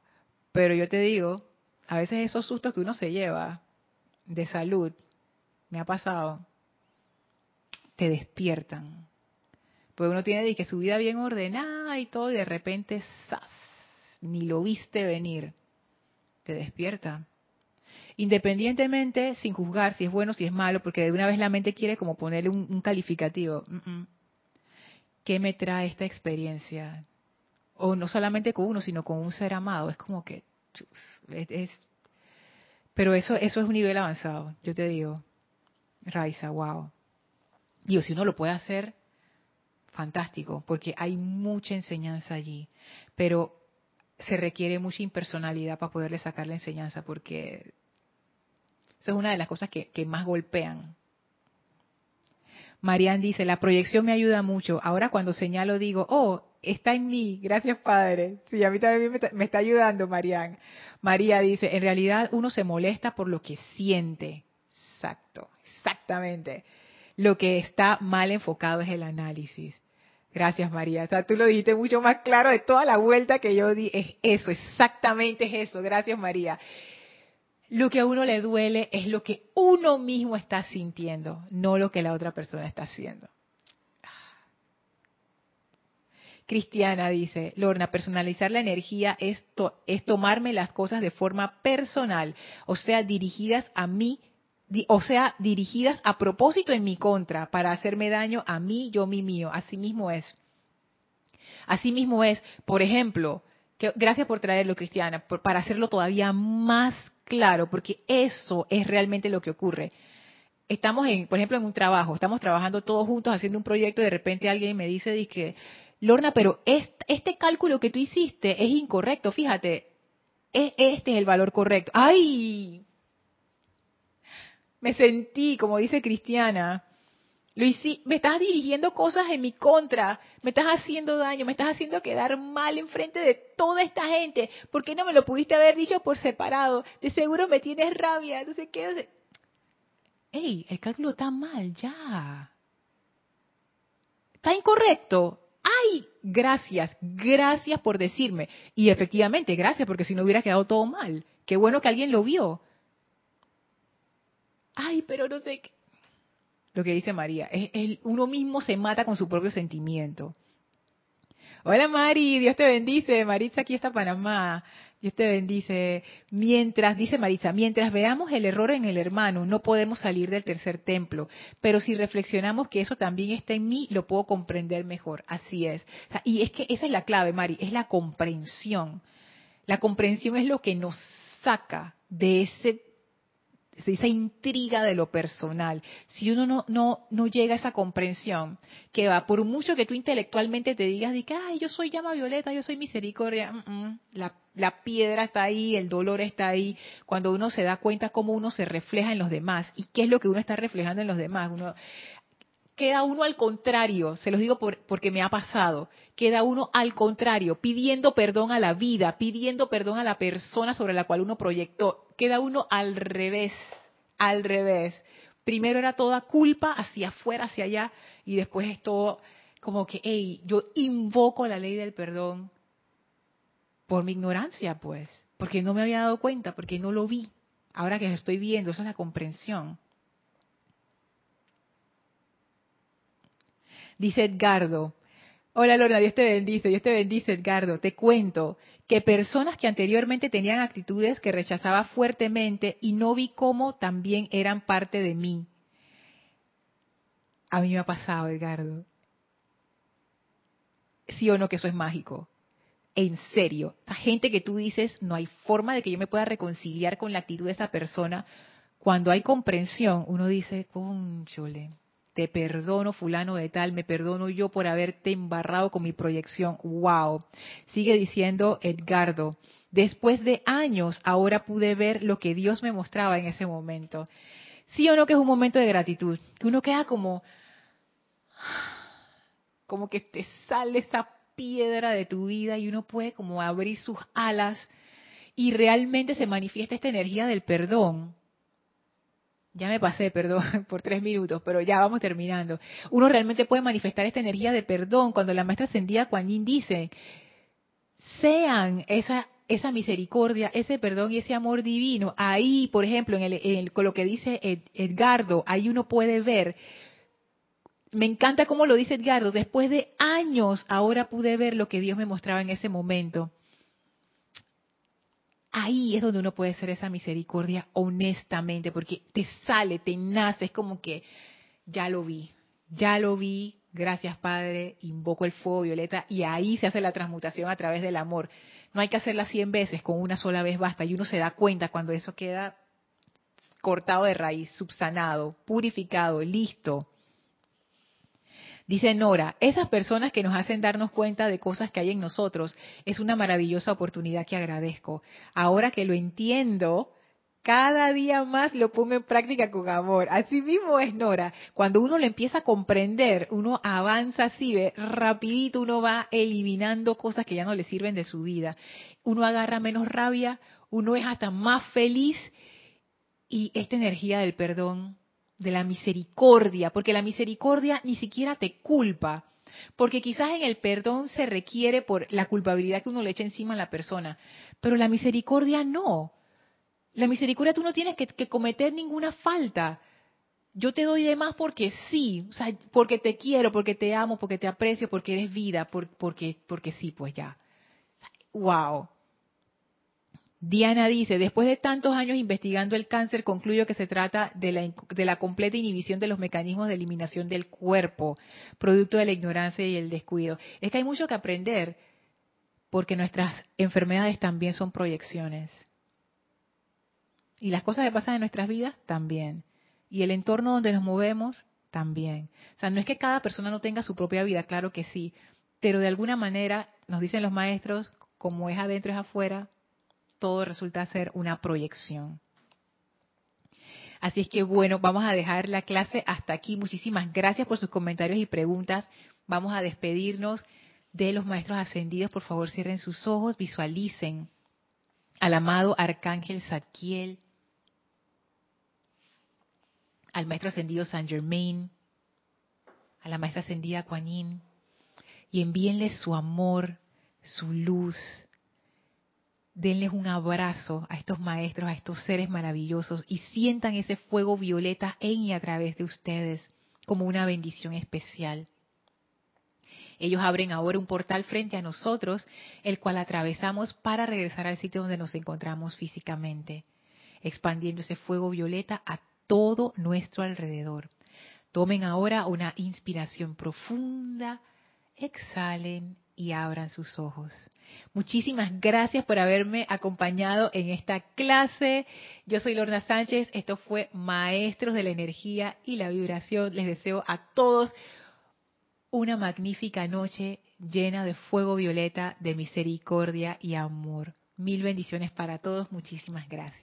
Pero yo te digo, a veces esos sustos que uno se lleva de salud, me ha pasado, te despiertan. Porque uno tiene que su vida bien ordenada y todo, y de repente, ¡zas! ni lo viste venir, te despierta. Independientemente, sin juzgar si es bueno, si es malo, porque de una vez la mente quiere como ponerle un, calificativo. ¿Qué me trae esta experiencia? O no solamente con uno, sino con un ser amado. Es como que... Es, pero eso, eso es un nivel avanzado, yo te digo. Raiza, wow. Digo, si uno lo puede hacer, fantástico, porque hay mucha enseñanza allí. Pero se requiere mucha impersonalidad para poderle sacar la enseñanza, porque esa es una de las cosas que, más golpean. Marian dice, la proyección me ayuda mucho. Ahora cuando señalo digo, oh, está en mí. Gracias, Padre. Sí, a mí también me está, ayudando, Marian. María dice, en realidad uno se molesta por lo que siente. Exacto, exactamente. Lo que está mal enfocado es el análisis. Gracias, María. O sea, tú lo dijiste mucho más claro de toda la vuelta que yo di. Es eso, exactamente es eso. Gracias, María. Lo que a uno le duele es lo que uno mismo está sintiendo, no lo que la otra persona está haciendo. Cristiana dice, Lorna, personalizar la energía es, es tomarme las cosas de forma personal, o sea, dirigidas a mí o sea, dirigidas a propósito en mi contra, para hacerme daño a mí, yo, mi mío. Así mismo es. Así mismo es, por ejemplo, que, gracias por traerlo, Cristiana, para hacerlo todavía más claro, porque eso es realmente lo que ocurre. Estamos, en, por ejemplo, en un trabajo, estamos trabajando todos juntos haciendo un proyecto y de repente alguien me dice, que, Lorna, pero este, cálculo que tú hiciste es incorrecto, fíjate, este es el valor correcto. ¡Ay! me sentí, como dice Cristiana, lo me estás dirigiendo cosas en mi contra, me estás haciendo daño, me estás haciendo quedar mal enfrente de toda esta gente. ¿Por qué no me lo pudiste haber dicho por separado? De seguro me tienes rabia, entonces qué. ¡Ey! El cálculo está mal, ya. Está incorrecto. ¡Ay! Gracias, gracias por decirme. Y efectivamente, gracias, porque si no hubiera quedado todo mal. Qué bueno que alguien lo vio ay, pero no sé qué. lo que dice María. Uno mismo se mata con su propio sentimiento. Hola Mari, Dios te bendice. Maritza aquí está Panamá. Dios te bendice. Mientras, dice Maritza, mientras veamos el error en el hermano, no podemos salir del tercer templo. Pero si reflexionamos que eso también está en mí, lo puedo comprender mejor. Así es. y es que esa es la clave, Mari, es la comprensión. La comprensión es lo que nos saca de ese esa intriga de lo personal, si uno no, no, no llega a esa comprensión, que va, por mucho que tú intelectualmente te digas de que, ay, yo soy llama violeta, yo soy misericordia, la, la piedra está ahí, el dolor está ahí, cuando uno se da cuenta cómo uno se refleja en los demás y qué es lo que uno está reflejando en los demás. Uno, queda uno al contrario, se los digo porque me ha pasado, queda uno al contrario, pidiendo perdón a la vida, pidiendo perdón a la persona sobre la cual uno proyectó, queda uno al revés, al revés. Primero era toda culpa hacia afuera, hacia allá, y después es todo como que, hey, yo invoco la ley del perdón por mi ignorancia, pues, porque no me había dado cuenta, porque no lo vi. Ahora que estoy viendo, esa es la comprensión. Dice Edgardo, hola Lorna, Dios te bendice, Dios te bendice Edgardo, te cuento que personas que anteriormente tenían actitudes que rechazaba fuertemente y no vi cómo también eran parte de mí. A mí me ha pasado, Edgardo. Sí o no que eso es mágico. En serio, la gente que tú dices, no hay forma de que yo me pueda reconciliar con la actitud de esa persona. Cuando hay comprensión, uno dice, conchole, te perdono fulano de tal, me perdono yo por haberte embarrado con mi proyección. Wow. Sigue diciendo Edgardo, después de años ahora pude ver lo que Dios me mostraba en ese momento. Sí o no que es un momento de gratitud, que uno queda como como que te sale esa piedra de tu vida y uno puede como abrir sus alas y realmente se manifiesta esta energía del perdón ya me pasé, perdón, por tres minutos, pero ya vamos terminando. Uno realmente puede manifestar esta energía de perdón cuando la maestra ascendida Kuan dice, sean esa, esa misericordia, ese perdón y ese amor divino. Ahí, por ejemplo, en, el, con lo que dice Edgardo, ahí uno puede ver me encanta cómo lo dice Edgardo, después de años ahora pude ver lo que Dios me mostraba en ese momento ahí es donde uno puede hacer esa misericordia honestamente, porque te sale, te nace, es como que ya lo vi, ya lo vi, gracias Padre, invoco el fuego violeta y ahí se hace la transmutación a través del amor. No hay que hacerla cien veces, con una sola vez basta y uno se da cuenta cuando eso queda cortado de raíz, subsanado, purificado, listo. Dice Nora, esas personas que nos hacen darnos cuenta de cosas que hay en nosotros es una maravillosa oportunidad que agradezco. Ahora que lo entiendo, cada día más lo pongo en práctica con amor. Así mismo es Nora. Cuando uno lo empieza a comprender, uno avanza así, ve, rapidito uno va eliminando cosas que ya no le sirven de su vida. Uno agarra menos rabia, uno es hasta más feliz y esta energía del perdón de la misericordia, porque la misericordia ni siquiera te culpa, porque quizás en el perdón se requiere por la culpabilidad que uno le echa encima a la persona, pero la misericordia no. La misericordia tú no tienes que, cometer ninguna falta. Yo te doy de más porque sí, o sea, porque te quiero, porque te amo, porque te aprecio, porque eres vida, porque, porque sí, pues ya. Wow. Diana dice, después de tantos años investigando el cáncer, concluyo que se trata de la, completa inhibición de los mecanismos de eliminación del cuerpo, producto de la ignorancia y el descuido. Es que hay mucho que aprender, porque nuestras enfermedades también son proyecciones. Y las cosas que pasan en nuestras vidas también. Y el entorno donde nos movemos también. O sea, no es que cada persona no tenga su propia vida, claro que sí, pero de alguna manera, nos dicen los maestros, como es adentro es afuera, todo resulta ser una proyección. Así es que bueno, vamos a dejar la clase hasta aquí. Muchísimas gracias por sus comentarios y preguntas. Vamos a despedirnos de los maestros ascendidos. Por favor, cierren sus ojos, visualicen al amado Arcángel Zadkiel, al maestro ascendido San Germain, a la maestra ascendida Kuan Yin, y envíenles su amor, su luz, denles un abrazo a estos maestros, a estos seres maravillosos y sientan ese fuego violeta en y a través de ustedes. como una bendición especial. Ellos abren ahora un portal frente a nosotros, el cual atravesamos para regresar al sitio donde nos encontramos físicamente, expandiendo ese fuego violeta a todo nuestro alrededor. Tomen ahora una inspiración profunda, exhalen y abran sus ojos. Muchísimas gracias por haberme acompañado en esta clase. Yo soy Lorna Sánchez. Esto fue Maestros de la Energía y la Vibración. Les deseo a todos una magnífica noche llena de fuego violeta, de misericordia y amor. Mil bendiciones para todos. Muchísimas gracias.